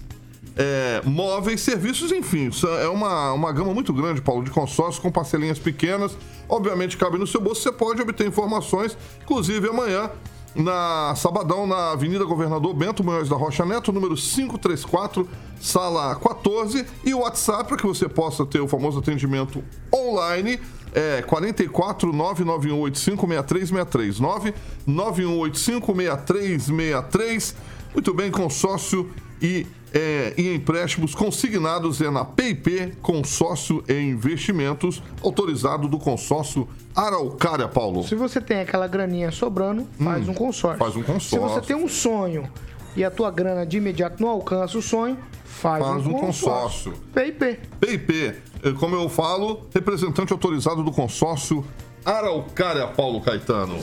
é, móveis, serviços, enfim. Isso é uma, uma gama muito grande, Paulo, de consórcios com parcelinhas pequenas. Obviamente, cabe no seu bolso. Você pode obter informações, inclusive amanhã. Na Sabadão, na Avenida Governador Bento Munhoz da Rocha Neto, número 534, sala 14. E o WhatsApp para que você possa ter o famoso atendimento online é 44 99185 6363 99185 6363 Muito bem, consórcio e, é, e empréstimos consignados é na PIP Consórcio e Investimentos, autorizado do consórcio Araucária, Paulo. Se você tem aquela graninha sobrando, faz um consórcio. faz um consórcio. Se você tem um sonho e a tua grana de imediato não alcança o sonho, faz, Faz um consórcio. PIP. PIP, eh, como eu falo, representante autorizado do consórcio Araucária, Paulo Caetano.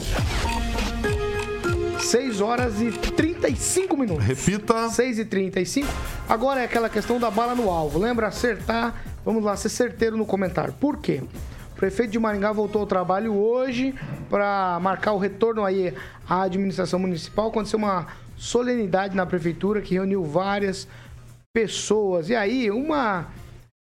6 horas e 35 minutos. Repita. 6 e 35 Agora é aquela questão da bala no alvo. Lembra acertar? Vamos lá, ser certeiro no comentário. Por quê? O prefeito de Maringá voltou ao trabalho hoje para marcar o retorno aí à administração municipal. Aconteceu uma solenidade na prefeitura que reuniu várias pessoas. E aí, uma,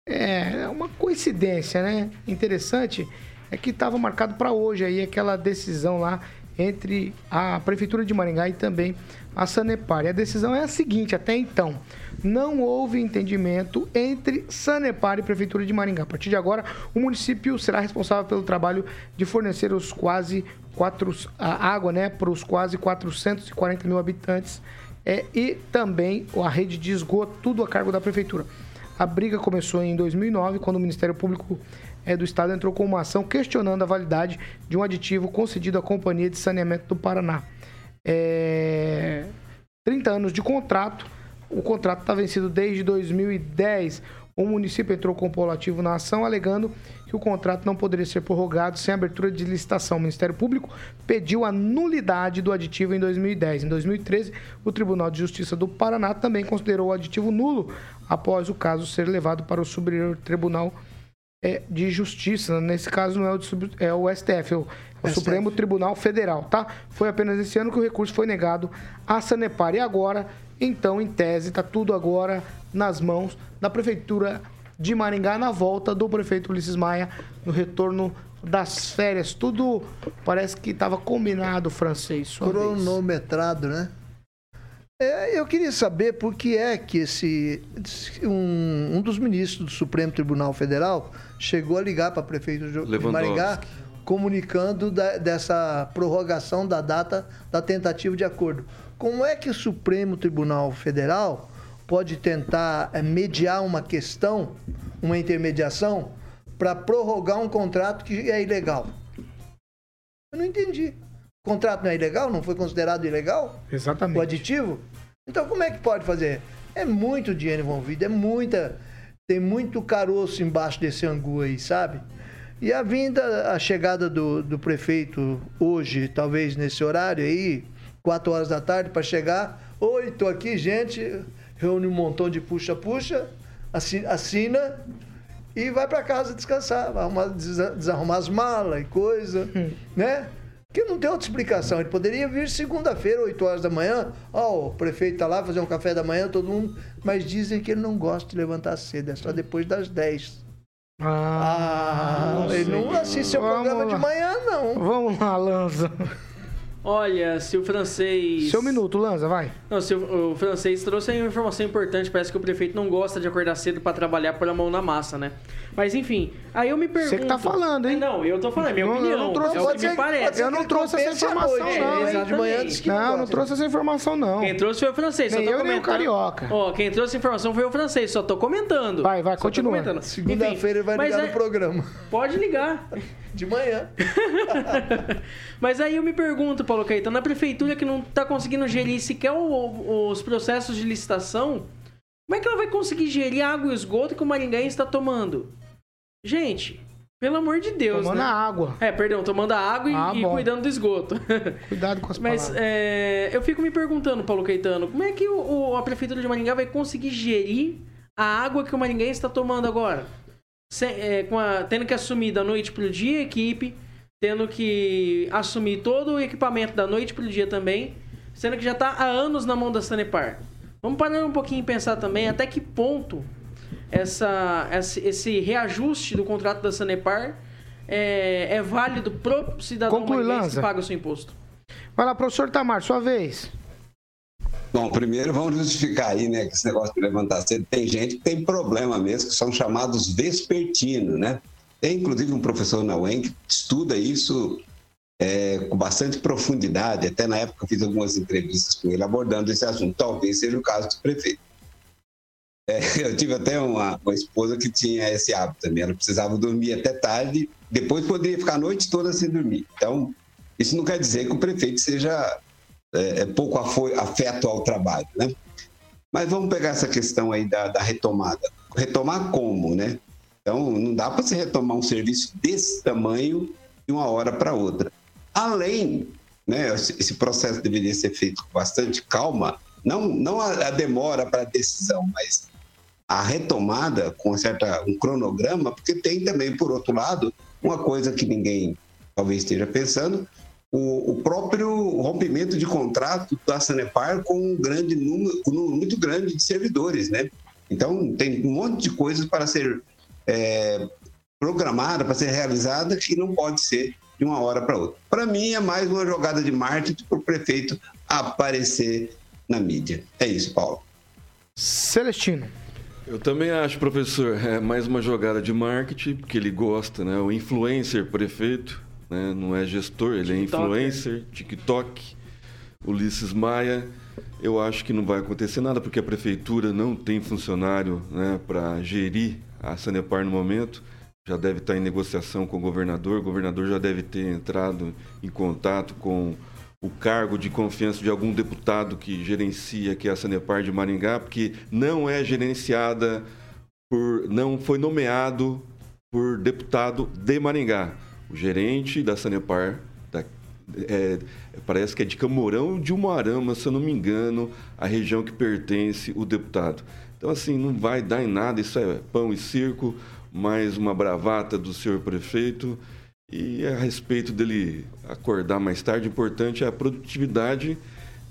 é, uma coincidência, né? Interessante é que estava marcado para hoje aí aquela decisão lá entre a prefeitura de Maringá e também a Sanepar. E a decisão é a seguinte, até então, não houve entendimento entre Sanepar e Prefeitura de Maringá. A partir de agora, o município será responsável pelo trabalho de fornecer os quase quatro, a água né, para os quase 440 mil habitantes é, e também a rede de esgoto, tudo a cargo da Prefeitura. A briga começou em 2009, quando o Ministério Público é, do Estado entrou com uma ação questionando a validade de um aditivo concedido à Companhia de Saneamento do Paraná. É, 30 anos de contrato, o contrato está vencido desde 2010. O município entrou com o na ação, alegando que o contrato não poderia ser prorrogado sem abertura de licitação. O Ministério Público pediu a nulidade do aditivo em 2010. Em 2013, o Tribunal de Justiça do Paraná também considerou o aditivo nulo após o caso ser levado para o Superior Tribunal é, de Justiça. Nesse caso, não é o, é o STF, é o, é o Supremo Tribunal Federal, tá? Foi apenas esse ano que o recurso foi negado à Sanepar. E agora, então, em tese, está tudo agora nas mãos da Prefeitura de Maringá na volta do prefeito Ulisses Maia no retorno das férias. Tudo parece que estava combinado, francês. Cronometrado, vez. né? É, eu queria saber por que é que esse um, um dos ministros do Supremo Tribunal Federal chegou a ligar para o prefeito de Maringá comunicando da, dessa prorrogação da data da tentativa de acordo. Como é que o Supremo Tribunal Federal pode tentar é, mediar uma questão, uma intermediação, para prorrogar um contrato que é ilegal. Eu não entendi. O contrato não é ilegal? Não foi considerado ilegal? Exatamente. O aditivo? Então como é que pode fazer? É muito dinheiro envolvido, é muita. Tem muito caroço embaixo desse angu aí, sabe? E a vinda, a chegada do, do prefeito hoje, talvez nesse horário aí, quatro horas da tarde, para chegar. Oi, tô aqui, gente reúne um montão de puxa-puxa, assina e vai para casa descansar, arrumar, desarrumar as malas e coisa, hum. né? Que não tem outra explicação. Ele poderia vir segunda-feira, 8 horas da manhã. Ó, oh, o prefeito tá lá fazer um café da manhã, todo mundo. Mas dizem que ele não gosta de levantar cedo, é só depois das 10. Ah, ah ele não assiste seu programa lá. de manhã, não. Vamos lá, Lanza. Olha, se o francês. Seu minuto, Lanza, vai. Não, se o, o francês trouxe uma informação importante. Parece que o prefeito não gosta de acordar cedo para trabalhar pôr a mão na massa, né? Mas enfim, aí eu me pergunto. Você que tá falando, hein? Não, eu tô falando, é minha não, opinião. Eu não trouxe, é o que me parece. Eu não trouxe essa informação, não. É, de manhã que não, não, não trouxe essa informação, não. Quem trouxe foi o francês. Nem só tô eu nem o carioca. Ó, quem trouxe a informação foi o francês, só tô comentando. Vai, vai, continua. Segunda-feira ele vai ligar é... no programa. Pode ligar. De manhã. *laughs* *laughs* Mas aí eu me pergunto, Paulo Caetano, na prefeitura que não está conseguindo gerir sequer o, os processos de licitação, como é que ela vai conseguir gerir água e esgoto que o Maringaense está tomando? Gente, pelo amor de Deus, tomando né? a água. É, perdão, tomando a água e, ah, e cuidando do esgoto. *laughs* Cuidado com as Mas é, eu fico me perguntando, Paulo Caetano, como é que o, o, a prefeitura de Maringá vai conseguir gerir a água que o Maringaense está tomando agora? é, com a, tendo que assumir da noite para o dia a equipe, tendo que assumir todo o equipamento da noite para o dia também, sendo que já está há anos na mão da Sanepar. Vamos parar um pouquinho e pensar também até que ponto essa, esse reajuste do contrato da Sanepar é, é válido pro cidadão Conclui, que paga o seu imposto. Vai lá, professor Tamar, sua vez. Bom, primeiro vamos justificar aí, né, que esse negócio de levantar cedo, tem gente que tem problema mesmo, que são chamados vespertinos, né? Tem inclusive um professor na UEM que estuda isso é, com bastante profundidade, até na época eu fiz algumas entrevistas com ele abordando esse assunto, talvez seja o caso do prefeito. É, *laughs* eu tive até uma, uma, esposa que tinha esse hábito também, ela precisava dormir até tarde, depois poderia ficar a noite toda sem dormir. Então, isso não quer dizer que o prefeito seja é, é pouco afeto ao trabalho, né? Mas vamos pegar essa questão aí da, da retomada. Retomar como, né? Então, não dá para você retomar um serviço desse tamanho de uma hora para outra. Além, né, esse processo deveria ser feito com bastante calma, não, não a, a demora para a decisão, mas a retomada com certa, um cronograma, porque tem também, por outro lado, uma coisa que ninguém talvez esteja pensando, o, o próprio rompimento de contrato da Sanepar com um grande número, um número muito grande de servidores, né? Então, tem um monte de coisas para ser é, programada, para ser realizada, que não pode ser de uma hora para outra. Para mim, é mais uma jogada de marketing para o prefeito aparecer na mídia. É isso, Paulo. Celestino. Eu também acho, professor, é mais uma jogada de marketing, porque ele gosta, né? O influencer prefeito, né? não é gestor, ele é influencer, TikTok, Ulisses Maia. Eu acho que não vai acontecer nada, porque a prefeitura não tem funcionário né, para gerir a Sanepar no momento. Já deve estar em negociação com o governador, o governador já deve ter entrado em contato com o cargo de confiança de algum deputado que gerencia aqui a Sanepar de Maringá, porque não é gerenciada por. não foi nomeado por deputado de Maringá. O gerente da Sanepar é, parece que é de Camorão de Umuarama, se eu não me engano, a região que pertence o deputado. Então, assim, não vai dar em nada, isso é pão e circo, mais uma bravata do senhor prefeito. E a respeito dele acordar mais tarde, importante é a produtividade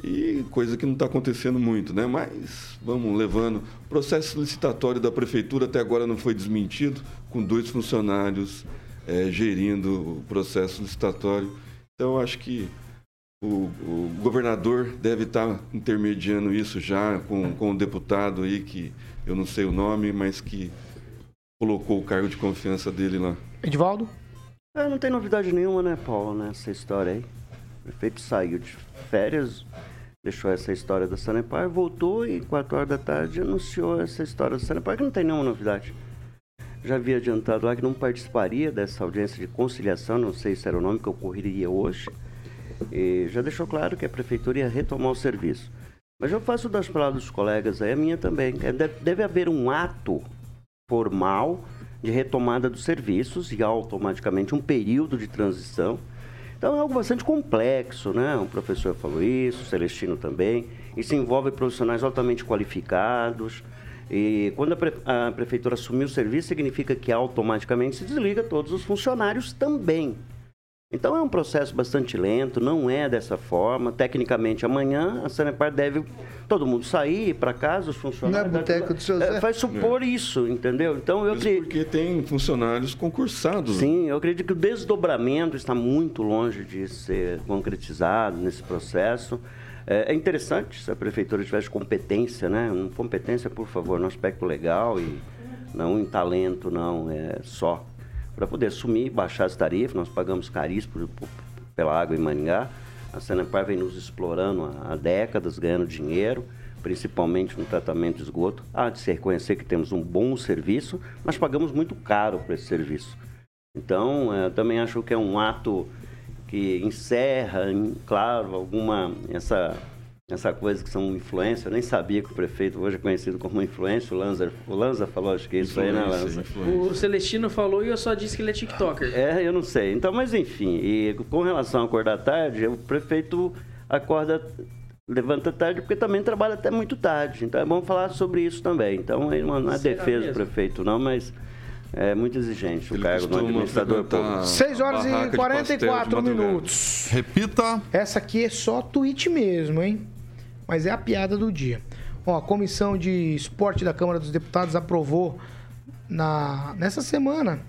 e coisa que não está acontecendo muito, né? Mas vamos levando. O processo licitatório da prefeitura até agora não foi desmentido, com dois funcionários é, gerindo o processo licitatório. Então, acho que o, o, governador deve estar tá intermediando isso já com, com o deputado aí, que eu não sei o nome, mas que colocou o cargo de confiança dele lá. Edivaldo? É, não tem novidade nenhuma, né, Paulo, nessa história aí. O prefeito saiu de férias, deixou essa história da Sanepar, voltou e 4 horas da tarde anunciou essa história da Sanepar, que não tem nenhuma novidade. Já havia adiantado lá que não participaria dessa audiência de conciliação, não sei se era o nome que ocorreria hoje, e já deixou claro que a prefeitura ia retomar o serviço. Mas eu faço das palavras dos colegas aí a minha também. É, deve haver um ato formal de retomada dos serviços e automaticamente um período de transição. Então é algo bastante complexo, né? O professor falou isso, o Celestino também. Isso envolve profissionais altamente qualificados. E quando a, pre a prefeitura assumir o serviço, significa que automaticamente se desliga todos os funcionários também. Então é um processo bastante lento, não é dessa forma. Tecnicamente, amanhã a Sanepar deve todo mundo sair para casa, os funcionários. Não é boteco do seu Zé? É, vai supor é. isso, entendeu? Então eu acredito. Porque tem funcionários concursados. Sim, eu acredito que o desdobramento está muito longe de ser concretizado nesse processo. É, é interessante se a prefeitura tivesse competência, né? Competência, por favor, no aspecto legal e não em talento, não, é só para poder assumir e baixar as tarifas. Nós pagamos caríssimo pela água em Maringá. A Sanepar vem nos explorando há, há décadas, ganhando dinheiro, principalmente no tratamento de esgoto. Há de se reconhecer que temos um bom serviço, mas pagamos muito caro por esse serviço. Então, é, também acho que é um ato que encerra, claro, alguma essa essa coisa que são influência, eu nem sabia que o prefeito hoje é conhecido como influência, o Lanza, o Lanza falou, acho que é isso aí, né, Lanza? O Celestino falou e eu só disse que ele é TikToker. É, eu não sei. Então, mas enfim, e com relação a acordar tarde, o prefeito acorda, levanta tarde porque também trabalha até muito tarde. Então é bom falar sobre isso também. Então, não é defesa do prefeito, não, mas é muito exigente o cargo do administrador público. 6 horas e 44 minutos. Repita. Essa aqui é só tweet mesmo, hein? mas é a piada do dia. Ó, a Comissão de Esporte da Câmara dos Deputados aprovou na, nessa semana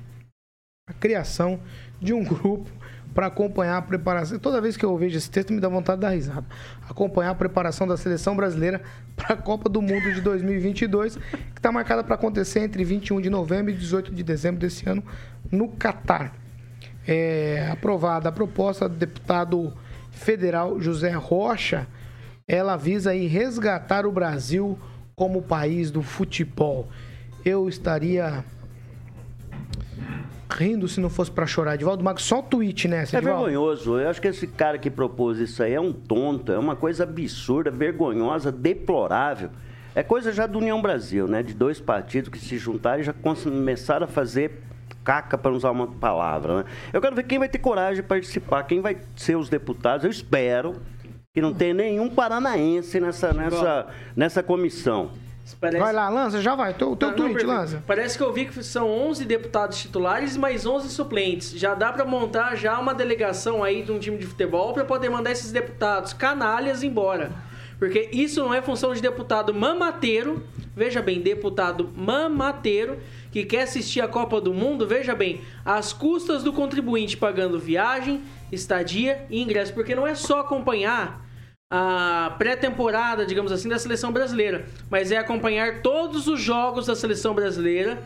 a criação de um *laughs* grupo para acompanhar a preparação. Toda vez que eu vejo esse texto, me dá vontade de dar risada. Acompanhar a preparação da seleção brasileira para a Copa do Mundo de 2022, que está marcada para acontecer entre 21 de novembro e 18 de dezembro desse ano no Catar. É aprovada a proposta do deputado federal José Rocha ela visa aí resgatar o Brasil como país do futebol. Eu estaria rindo se não fosse para chorar. Edivaldo Marcos, só o tweet, né? É vergonhoso. Eu acho que esse cara que propôs isso aí é um tonto, é uma coisa absurda, vergonhosa, deplorável. É coisa já do União Brasil, né? De dois partidos que se juntaram e já começaram a fazer caca, para usar uma palavra, né? Eu quero ver quem vai ter coragem de participar, quem vai ser os deputados. Eu espero que não tem nenhum paranaense nessa, nessa, nessa comissão. Parece... Vai lá, lança, já vai. Teu, teu Não, não, tweet, perfeito. lança. Parece que eu vi que são 11 deputados titulares mais 11 suplentes. Já dá pra montar já uma delegação aí de um time de futebol pra poder mandar esses deputados canalhas embora. Porque isso não é função de deputado mamateiro. Veja bem, deputado mamateiro que quer assistir a Copa do Mundo, veja bem, às custas do contribuinte pagando viagem, estadia e ingresso, porque não é só acompanhar a pré-temporada, digamos assim, da seleção brasileira, mas é acompanhar todos os jogos da seleção brasileira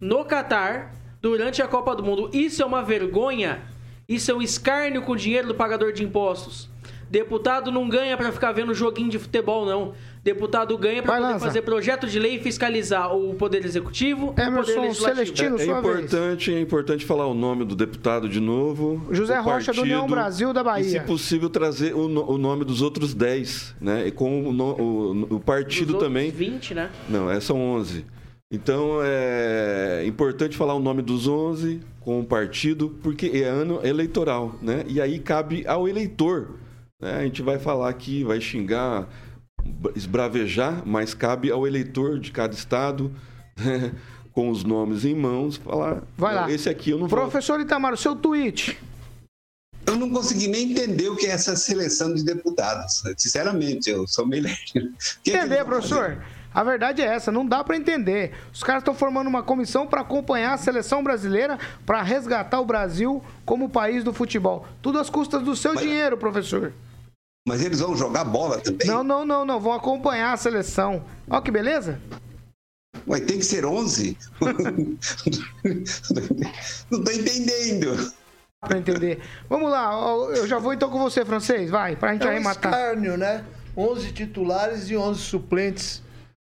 no Catar durante a Copa do Mundo. Isso é uma vergonha, isso é um escárnio com o dinheiro do pagador de impostos. Deputado não ganha pra ficar vendo joguinho de futebol, não. Deputado ganha pra Vai, poder fazer projeto de lei e fiscalizar o Poder Executivo e o Poder Legislativo. Celestino, É vez. importante, é importante falar o nome do deputado de novo. José Rocha, do União Brasil da Bahia. E, se possível, trazer o, o nome dos outros 10, né? E com o, o- o partido Dos também. 20, né? Não, é, são 11. Então é importante falar o nome dos 11 com o partido, porque é ano eleitoral, né? E aí cabe ao eleitor. Né? A gente vai falar aqui, vai xingar, esbravejar, mas cabe ao eleitor de cada estado, né? com os nomes em mãos, falar. Vai lá. Esse aqui eu não vou. Professor Itamar, o seu tweet. Eu não consegui nem entender o que é essa seleção de deputados. Sinceramente, eu sou meio que Entender, vão professor? A verdade é essa, não dá pra entender. Os caras estão formando uma comissão pra acompanhar a seleção brasileira pra resgatar o Brasil como país do futebol. Tudo às custas do seu dinheiro, professor. Mas eles vão jogar bola também? Não, não, não, não. Vão acompanhar a seleção. Ó que beleza. Ué, tem que ser 11? *laughs* não tô entendendo. Pra entender. Vamos lá, eu já vou então com você, francês. Vai, pra gente É um arrematar. escárnio, né? 11 titulares e 11 suplentes,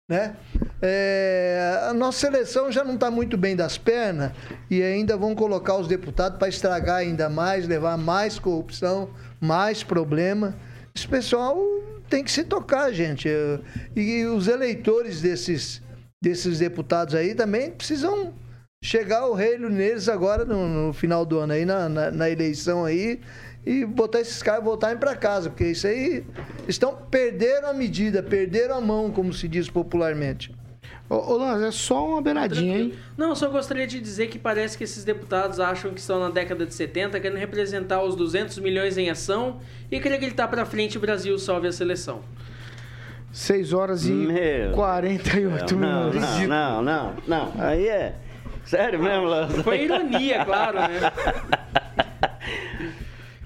né? É, a nossa seleção já não está muito bem das pernas e ainda vão colocar os deputados para estragar ainda mais, levar mais corrupção, mais problema. Esse pessoal tem que se tocar, gente. E os eleitores desses, desses deputados aí também precisam chegar o reino neles agora no, no final do ano aí, na, na, na eleição aí, e botar esses caras voltarem para casa, porque isso aí estão perderam a medida, perderam a mão, como se diz popularmente. Ô, ô Lanza, é só uma beiradinha, hein? Não, eu só gostaria de dizer que parece que esses deputados acham que estão na década de 70, querendo representar os 200 milhões em ação e querer gritar pra frente o Brasil salve a seleção. 6 horas e Meu 48 não, minutos. não, não, não, não. Aí é. Sério mesmo, Lança? Foi ironia, claro, né? *laughs*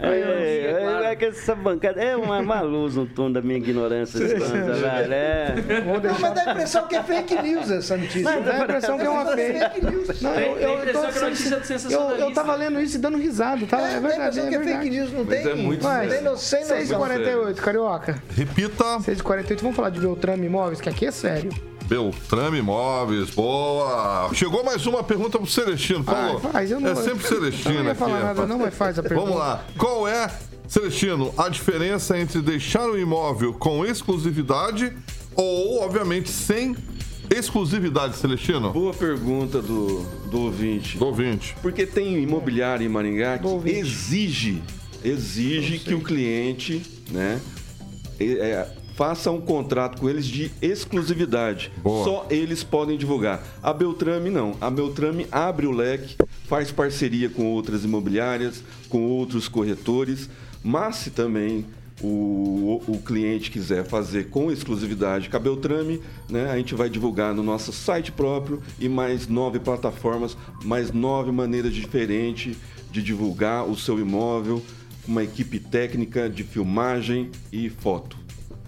É, é, claro. é que essa bancada é uma, uma luz no tom da minha ignorância. esse Lanza, velho, é. Não, mas dá a impressão que é fake news essa notícia. Não, dá a impressão que é uma fake. Não, eu, Tem a eu, impressão tô é eu, eu tava lendo isso e dando risada, tá? É, É, dá a verdade, impressão é que é fake news, não Mas tem. é muito no- sem noção. 6h48, Carioca. Repita. 6h48, vamos falar de Beltrame Imóveis, que aqui é sério. Beltrame Imóveis, boa. Chegou mais uma pergunta pro Celestino. Paulo, Ai, faz, eu não- é sempre *laughs* Eu Celestino não ia aqui. falar nada, não, mas faz a pergunta. Vamos lá. Qual é, Celestino, a diferença entre deixar o imóvel com exclusividade ou, obviamente, sem exclusividade, Celestino? Boa pergunta do, do ouvinte. Do ouvinte. Porque tem imobiliário em Maringá que exige, exige que o cliente, né, é, faça um contrato com eles de exclusividade. Boa. Só eles podem divulgar. A Beltrame não. A Beltrame abre o leque, faz parceria com outras imobiliárias, com outros corretores, mas se também o, o cliente quiser fazer com exclusividade com a Beltrame, né, a gente vai divulgar no nosso site próprio e mais nove plataformas, mais nove maneiras diferentes de divulgar o seu imóvel, uma equipe técnica de filmagem e foto.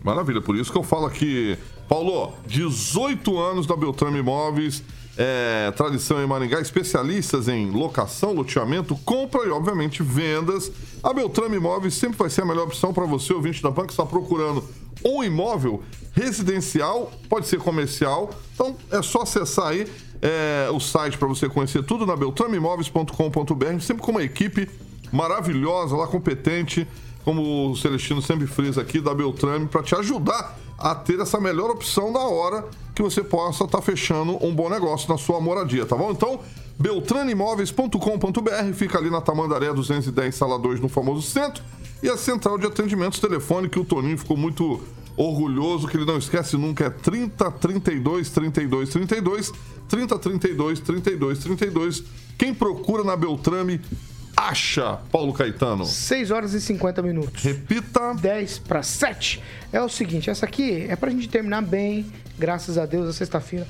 Maravilha, por isso que eu falo aqui. Paulo, 18 anos da Beltrame Imóveis, é, tradição em Maringá, especialistas em locação, loteamento, compra e, obviamente, vendas. A Beltrame Imóveis sempre vai ser a melhor opção para você, ouvinte da banca, que está procurando um imóvel residencial, pode ser comercial. Então, é só acessar aí é, o site para você conhecer tudo na beltrameimóveis.com.br, sempre com uma equipe maravilhosa, lá competente, como o Celestino sempre frisa aqui, da Beltrame, para te ajudar a ter essa melhor opção na hora que você possa estar fechando um bom negócio na sua moradia, tá bom? Então, beltraneimóveis.com.br fica ali na Tamandaré 210, sala 2, no famoso centro. E a central de atendimentos telefone, que o Toninho ficou muito orgulhoso que ele não esquece nunca. É 30 32 32 32 30 32 32 32. Quem procura na Beltrame acha, Paulo Caetano. 6 horas e 50 minutos. Repita. 10 para 7. É o seguinte, essa aqui é pra gente terminar bem, graças a Deus, a sexta-feira.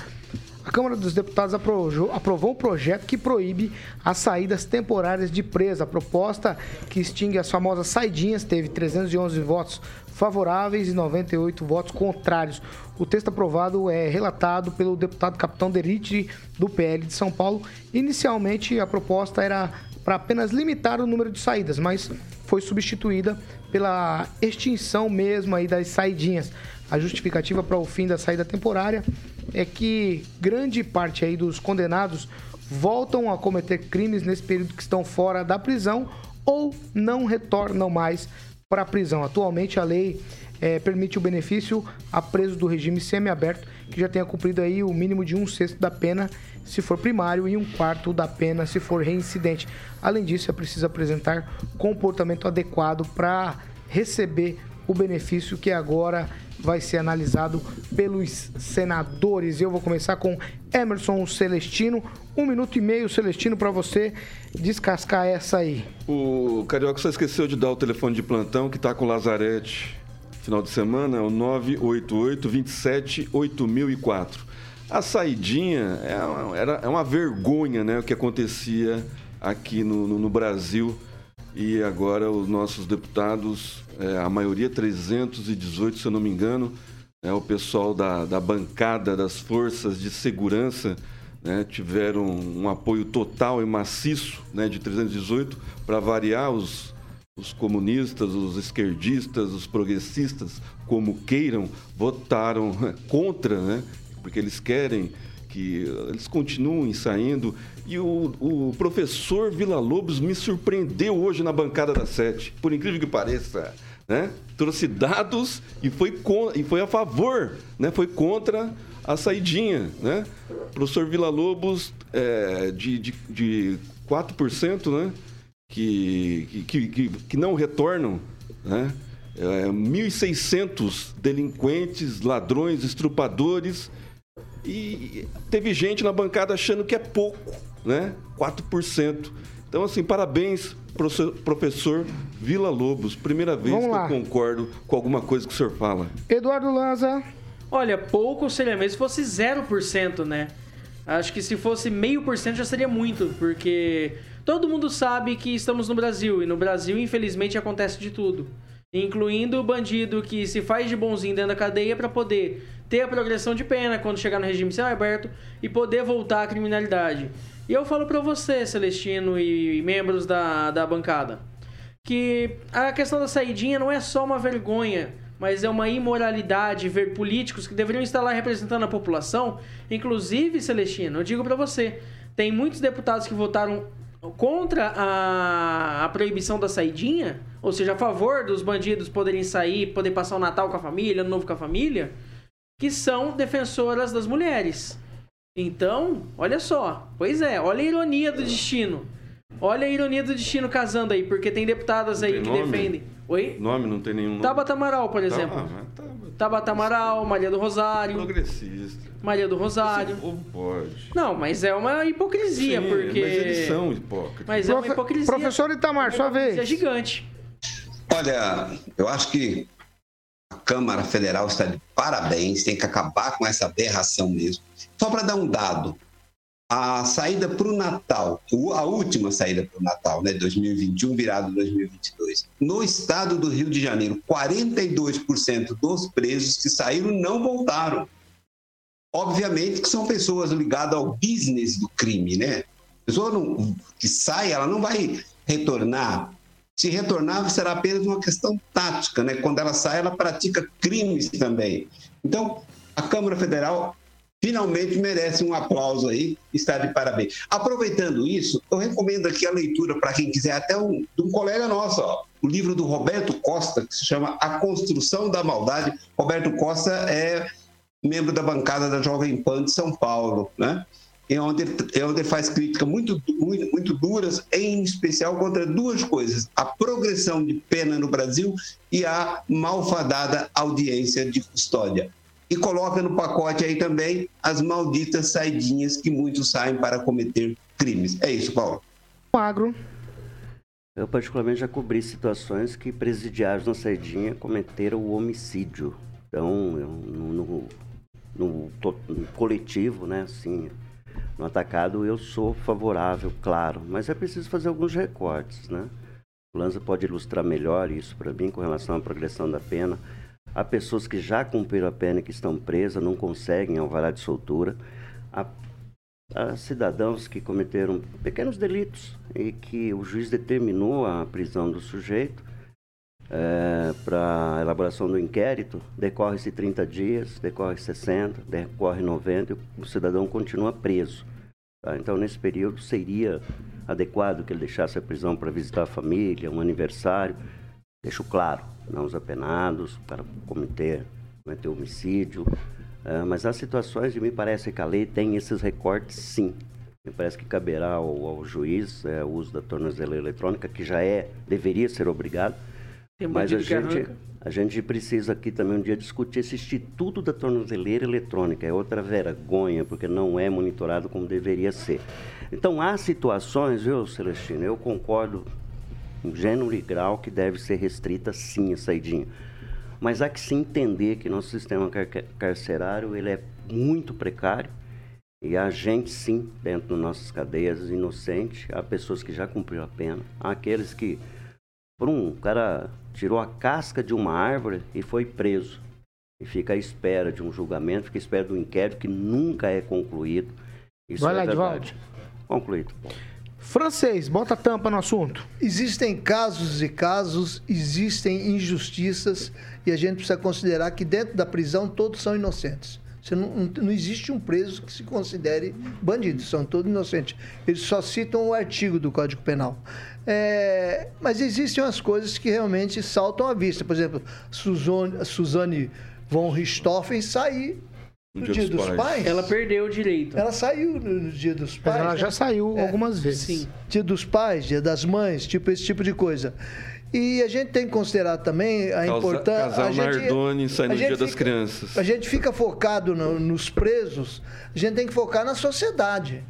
A Câmara dos Deputados aprovou, aprovou um projeto que proíbe as saídas temporárias de presa. A proposta que extingue as famosas saidinhas teve 311 votos favoráveis e 98 votos contrários. O texto aprovado é relatado pelo deputado Capitão Derite, do PL de São Paulo. Inicialmente, a proposta era para apenas limitar o número de saídas, mas foi substituída pela extinção mesmo aí das saidinhas. A justificativa para o fim da saída temporária é que grande parte aí dos condenados voltam a cometer crimes nesse período que estão fora da prisão ou não retornam mais para a prisão. Atualmente a lei é, permite o benefício a presos do regime semiaberto que já tenha cumprido aí o mínimo de um sexto da pena se for primário e um quarto da pena se for reincidente. Além disso, é preciso apresentar comportamento adequado para receber o benefício que agora vai ser analisado pelos senadores. Eu vou começar com Emerson Celestino. Um minuto e meio, Celestino, para você descascar essa aí. O Carioca só esqueceu de dar o telefone de plantão que está com o Lazarete. Final de semana é o 988 27 8004. A saidinha é uma, era, é uma vergonha né, o que acontecia aqui no, no, no Brasil. E agora os nossos deputados, é, a maioria 318, se eu não me engano, é, o pessoal da, da bancada das forças de segurança né, tiveram um apoio total e maciço né, de 318 para variar os, os comunistas, os esquerdistas, os progressistas, como queiram, votaram contra, né? porque eles querem que eles continuem saindo. E o, o professor Vila Lobos me surpreendeu hoje na bancada da Sete, por incrível que pareça. Né? Trouxe dados e foi, com, e foi a favor, né? foi contra a saidinha. Né? Professor Vila Lobos, é, de, de, de 4%, né? Que, que, que, que não retornam. Né? É, 1.600 delinquentes, ladrões, estrupadores e teve gente na bancada achando que é pouco, né? 4%. Então, assim, parabéns, professor Vila Lobos. Primeira vez Vamos que lá. eu concordo com alguma coisa que o senhor fala. Eduardo Lanza. Olha, pouco seria mesmo se fosse 0%, né? Acho que se fosse meio por cento já seria muito, porque todo mundo sabe que estamos no Brasil e no Brasil, infelizmente, acontece de tudo. Incluindo o bandido que se faz de bonzinho dentro da cadeia para poder ter a progressão de pena quando chegar no regime semiaberto e poder voltar à criminalidade. E eu falo para você, Celestino e membros da, da bancada, que a questão da saidinha não é só uma vergonha, mas é uma imoralidade ver políticos que deveriam estar lá representando a população. Inclusive, Celestino, eu digo para você, tem muitos deputados que votaram contra a, a proibição da saidinha, ou seja, a favor dos bandidos poderem sair, poder passar o Natal com a família, o Novo com a família, que são defensoras das mulheres. Então, olha só. Pois é, olha a ironia do destino. Olha a ironia do destino casando aí, porque tem deputadas aí que nome? defendem. Oi? Nome não tem nenhum nome. Tabata Amaral, por exemplo. Tá, tá, Tabata Amaral, Maria do Rosário. Progressista. Maria do Rosário. Esse povo pode. Não, mas é uma hipocrisia, Sim, porque. Mas eles são hipócritas. Mas Profe... é uma hipocrisia. Professor Itamar, é sua vez. É gigante. Olha, eu acho que a Câmara Federal está de parabéns, tem que acabar com essa aberração mesmo. Só para dar um dado, a saída para o Natal, a última saída para o Natal, né, 2021 virado 2022, no estado do Rio de Janeiro, 42% dos presos que saíram não voltaram. Obviamente que são pessoas ligadas ao business do crime, né? A pessoa não, que sai, ela não vai retornar se retornar, será apenas uma questão tática, né? Quando ela sai, ela pratica crimes também. Então, a Câmara Federal finalmente merece um aplauso aí, está de parabéns. Aproveitando isso, eu recomendo aqui a leitura para quem quiser, até um, de um colega nosso, ó, o livro do Roberto Costa, que se chama A Construção da Maldade. Roberto Costa é membro da bancada da Jovem Pan de São Paulo, né? é onde, é onde ele faz críticas muito, muito, muito duras, em especial contra duas coisas: a progressão de pena no Brasil e a malfadada audiência de custódia. E coloca no pacote aí também as malditas saidinhas que muitos saem para cometer crimes. É isso, Paulo. Magro. Eu, particularmente, já cobri situações que presidiários na saidinha cometeram o homicídio. Então, no, no, no coletivo, né, assim, no atacado, eu sou favorável, claro, mas é preciso fazer alguns recortes, né? O Lanza pode ilustrar melhor isso para mim com relação à progressão da pena. Há pessoas que já cumpriram a pena e que estão presas, não conseguem alvará de soltura. Há, há cidadãos que cometeram pequenos delitos e que o juiz determinou a prisão do sujeito é, para elaboração do inquérito, decorre-se 30 dias, decorre 60, decorre 90 e o cidadão continua preso. Tá? Então, nesse período, seria adequado que ele deixasse a prisão para visitar a família, um aniversário. Deixo claro, não os apenados, para cometer, cometer homicídio. É, mas há situações, e me parece que a lei tem esses recortes, sim. Me parece que caberá ao, ao juiz é, o uso da tornozeleira eletrônica, que já é, deveria ser obrigado, Tem mas a gente, a gente precisa aqui também um dia discutir esse instituto da tornozeleira eletrônica. É outra vergonha, porque não é monitorado como deveria ser. Então, há situações, viu, Celestino? Eu concordo em gênero e grau que deve ser restrita, sim, a saidinha. Mas há que se entender que nosso sistema car- carcerário ele é muito precário e há gente, sim, dentro das nossas cadeias, inocente. Há pessoas que já cumpriram a pena. Há aqueles que por um cara tirou a casca de uma árvore e foi preso. E fica à espera de um julgamento, fica à espera do inquérito que nunca é concluído. Isso Vai é lá, verdade. Concluído. Francês, bota tampa no assunto. Existem casos e casos, existem injustiças e a gente precisa considerar que dentro da prisão todos são inocentes. Você não, não, existe um preso que se considere bandido, são todos inocentes. Eles só citam o artigo do Código Penal. É, mas existem umas coisas que realmente saltam à vista. Por exemplo, Suzane, Suzane von Richthofen sair no Dia, dos, pais. Ela perdeu o direito. Ela saiu no Dia dos Mas Pais. ela né? já saiu algumas vezes. Sim. Dia dos pais, dia das mães, tipo esse tipo de coisa. E a gente tem que considerar também a importância. casal a gente- Nardoni sai no Dia das fica- Crianças. A gente fica focado no- nos presos, a gente tem que focar na sociedade.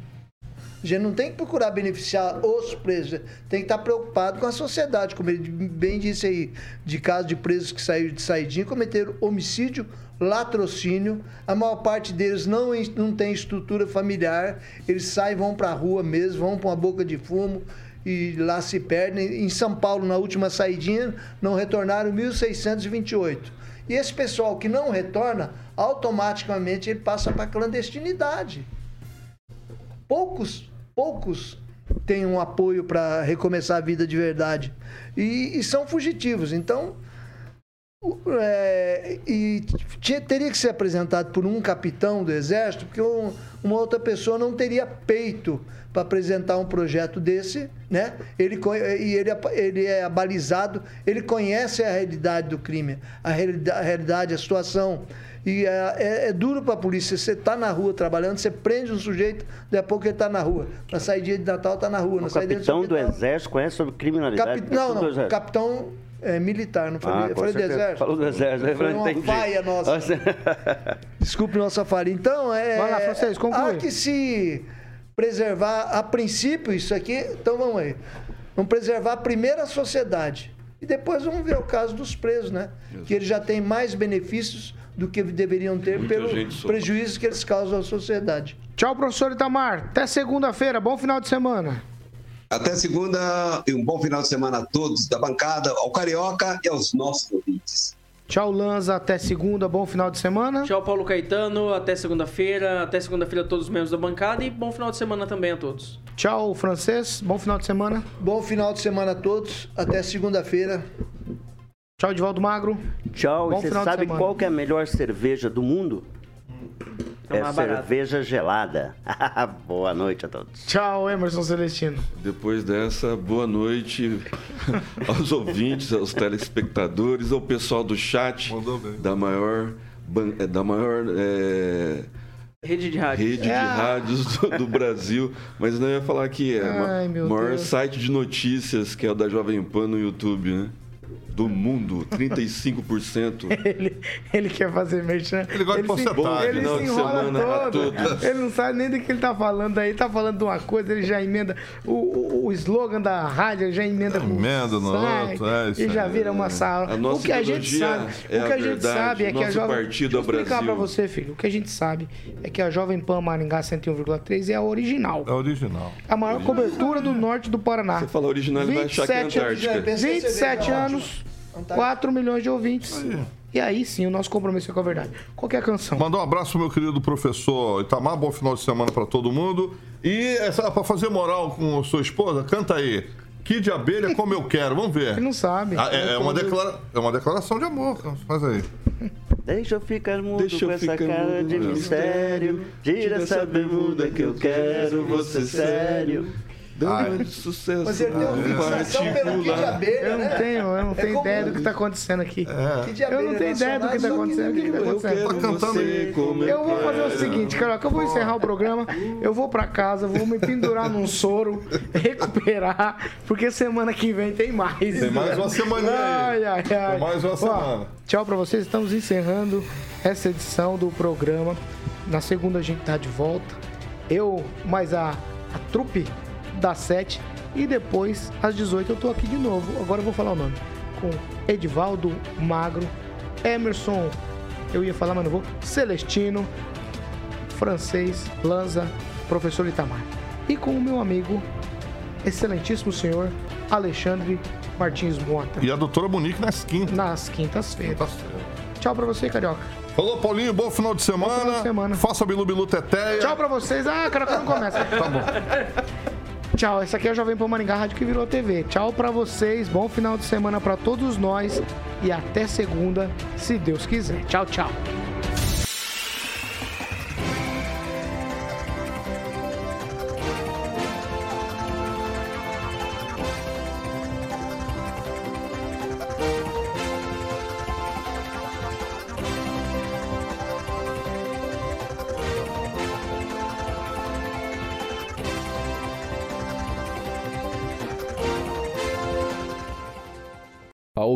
A gente não tem que procurar beneficiar os presos, tem que estar preocupado com a sociedade, como ele bem disse aí, de casos de presos que saíram de saidinha, cometeram homicídio, latrocínio, a maior parte deles não, não tem estrutura familiar, eles saem, vão para a rua mesmo, vão para uma boca de fumo e lá se perdem. Em São Paulo, na última saidinha, não retornaram 1.628. E esse pessoal que não retorna, automaticamente ele passa para a clandestinidade poucos, poucos têm um apoio para recomeçar a vida de verdade e, e são fugitivos. Então, é, e tinha- teria que ser apresentado por um capitão do exército, porque um- uma outra pessoa não teria peito para apresentar um projeto desse, né? Ele e ele, é- ele é abalizado, ele conhece a realidade do crime, a realidade, a, realidade, a situação. E é, é- é duro para a polícia. Você está na rua trabalhando, você prende um sujeito, daqui a pouco ele está na rua. Na saída de Natal está na rua. Na O capitão do hospital- exército conhece sobre criminalidade? Capi... Não, do não. Capitão é, militar, não falei, Ah, eu falei do exército. Falou do exército, eu Foi uma entendi. falha nossa. *laughs* Desculpe nossa falha. Então, é. Vai lá, Francês, conclui. Há que se preservar, a princípio, isso aqui. Então vamos aí. Vamos preservar primeiro a sociedade. E depois vamos ver o caso dos presos, né? Que eles já têm mais benefícios do que deveriam ter Muita pelo prejuízo que eles causam à sociedade. Tchau, professor Itamar. Até segunda-feira. Bom final de semana. Até segunda e um bom final de semana a todos da bancada, ao Carioca e aos nossos ouvintes. Tchau, Lanza. Até segunda. Bom final de semana. Tchau, Paulo Caetano. Até segunda-feira. Até segunda-feira a todos os membros da bancada. E bom final de semana também a todos. Tchau, Francês. Bom final de semana. Bom final de semana a todos. Até segunda-feira. Tchau, Edivaldo Magro. Tchau, Bom e você sabe qual que é a melhor cerveja do mundo? É É, barato. cerveja gelada. *laughs* Boa noite a todos. Tchau, Emerson Celestino. Depois dessa, boa noite *laughs* aos ouvintes, aos telespectadores, ao pessoal do chat da maior, eh, da maior eh, Rede de rádio. Rede de É. rádios do, do Brasil. Mas não ia falar que é o maior Deus. site de notícias, que é o da Jovem Pan no YouTube, né? Do mundo, 35%. *laughs* Ele, ele quer fazer merchan. Ele gosta de se- porcentagem. Ele Final se de enrola semana a todo. Ele não sabe nem do que ele tá falando aí. Tá falando de uma coisa, ele já emenda o, o, o slogan da rádio, ele já emenda com Emenda no site, outro, é isso E já vira uma sala. A nossa o que a gente sabe, é o que a a gente verdade, sabe é que a nosso Jovem partido é Deixa eu explicar Brasil. pra você, filho. O que a gente sabe é que a Jovem Pan Maringá 101,3 é a original. É original. A maior cobertura do norte do Paraná. Você fala original, ele vai achar que é 27 anos, Antártica. Pensa que você 27 vê, anos. 4 milhões de ouvintes. E aí sim, o nosso compromisso é com a verdade. Qual que é a canção? Mandar um abraço pro meu querido professor Itamar, bom final de semana pra todo mundo. E essa, pra fazer moral com a sua esposa, canta aí. Que de abelha como eu quero, vamos ver. Ele não sabe. Ah, é, é uma declara... é uma declaração de amor, faz aí. Deixa eu ficar mudo Deixa eu com essa cara mudo de com mistério. Tira essa bermuda que eu quero você sério. Dama de sucesso. Mas ele tem uma fixação pelo Kid. Abelha, Eu não né? tenho, eu não É tenho comum. ideia do que tá acontecendo aqui. Kid Eu não tenho ideia do que tá nacional, acontecendo. O que que tá Eu acontecendo? quero Tá cantando você aí. Eu vou fazer o seguinte, Carioca, eu vou encerrar o programa, eu vou pra casa, vou me pendurar num soro, recuperar, porque semana que vem tem mais. Tem mais uma semaninha Ai, aí. ai, ai. Tem mais uma Ó, semana. Tchau pra vocês, estamos encerrando essa edição do programa. Na segunda a gente tá de volta. Eu, mais a, a trupe das 7 e depois às 18 eu tô aqui de novo. Agora eu vou falar o nome. Com Edivaldo Magro, Emerson, eu ia falar, mas não vou. Celestino, francês, Lanza, professor Itamar. E com o meu amigo, excelentíssimo senhor Alexandre Martins Mota. E a doutora Monique nas quintas. Nas quintas-feiras. Tchau pra você, Carioca. Falou, Paulinho, bom final de semana. final de semana. Faça Bilu Bilu Teteia. Tchau pra vocês. Ah, Carioca não começa. Tá bom. *laughs* Tchau, essa aqui é a Jovem Pan Maringá, rádio que virou TV. Tchau pra vocês, bom final de semana pra todos nós e até segunda, se Deus quiser. Tchau, tchau.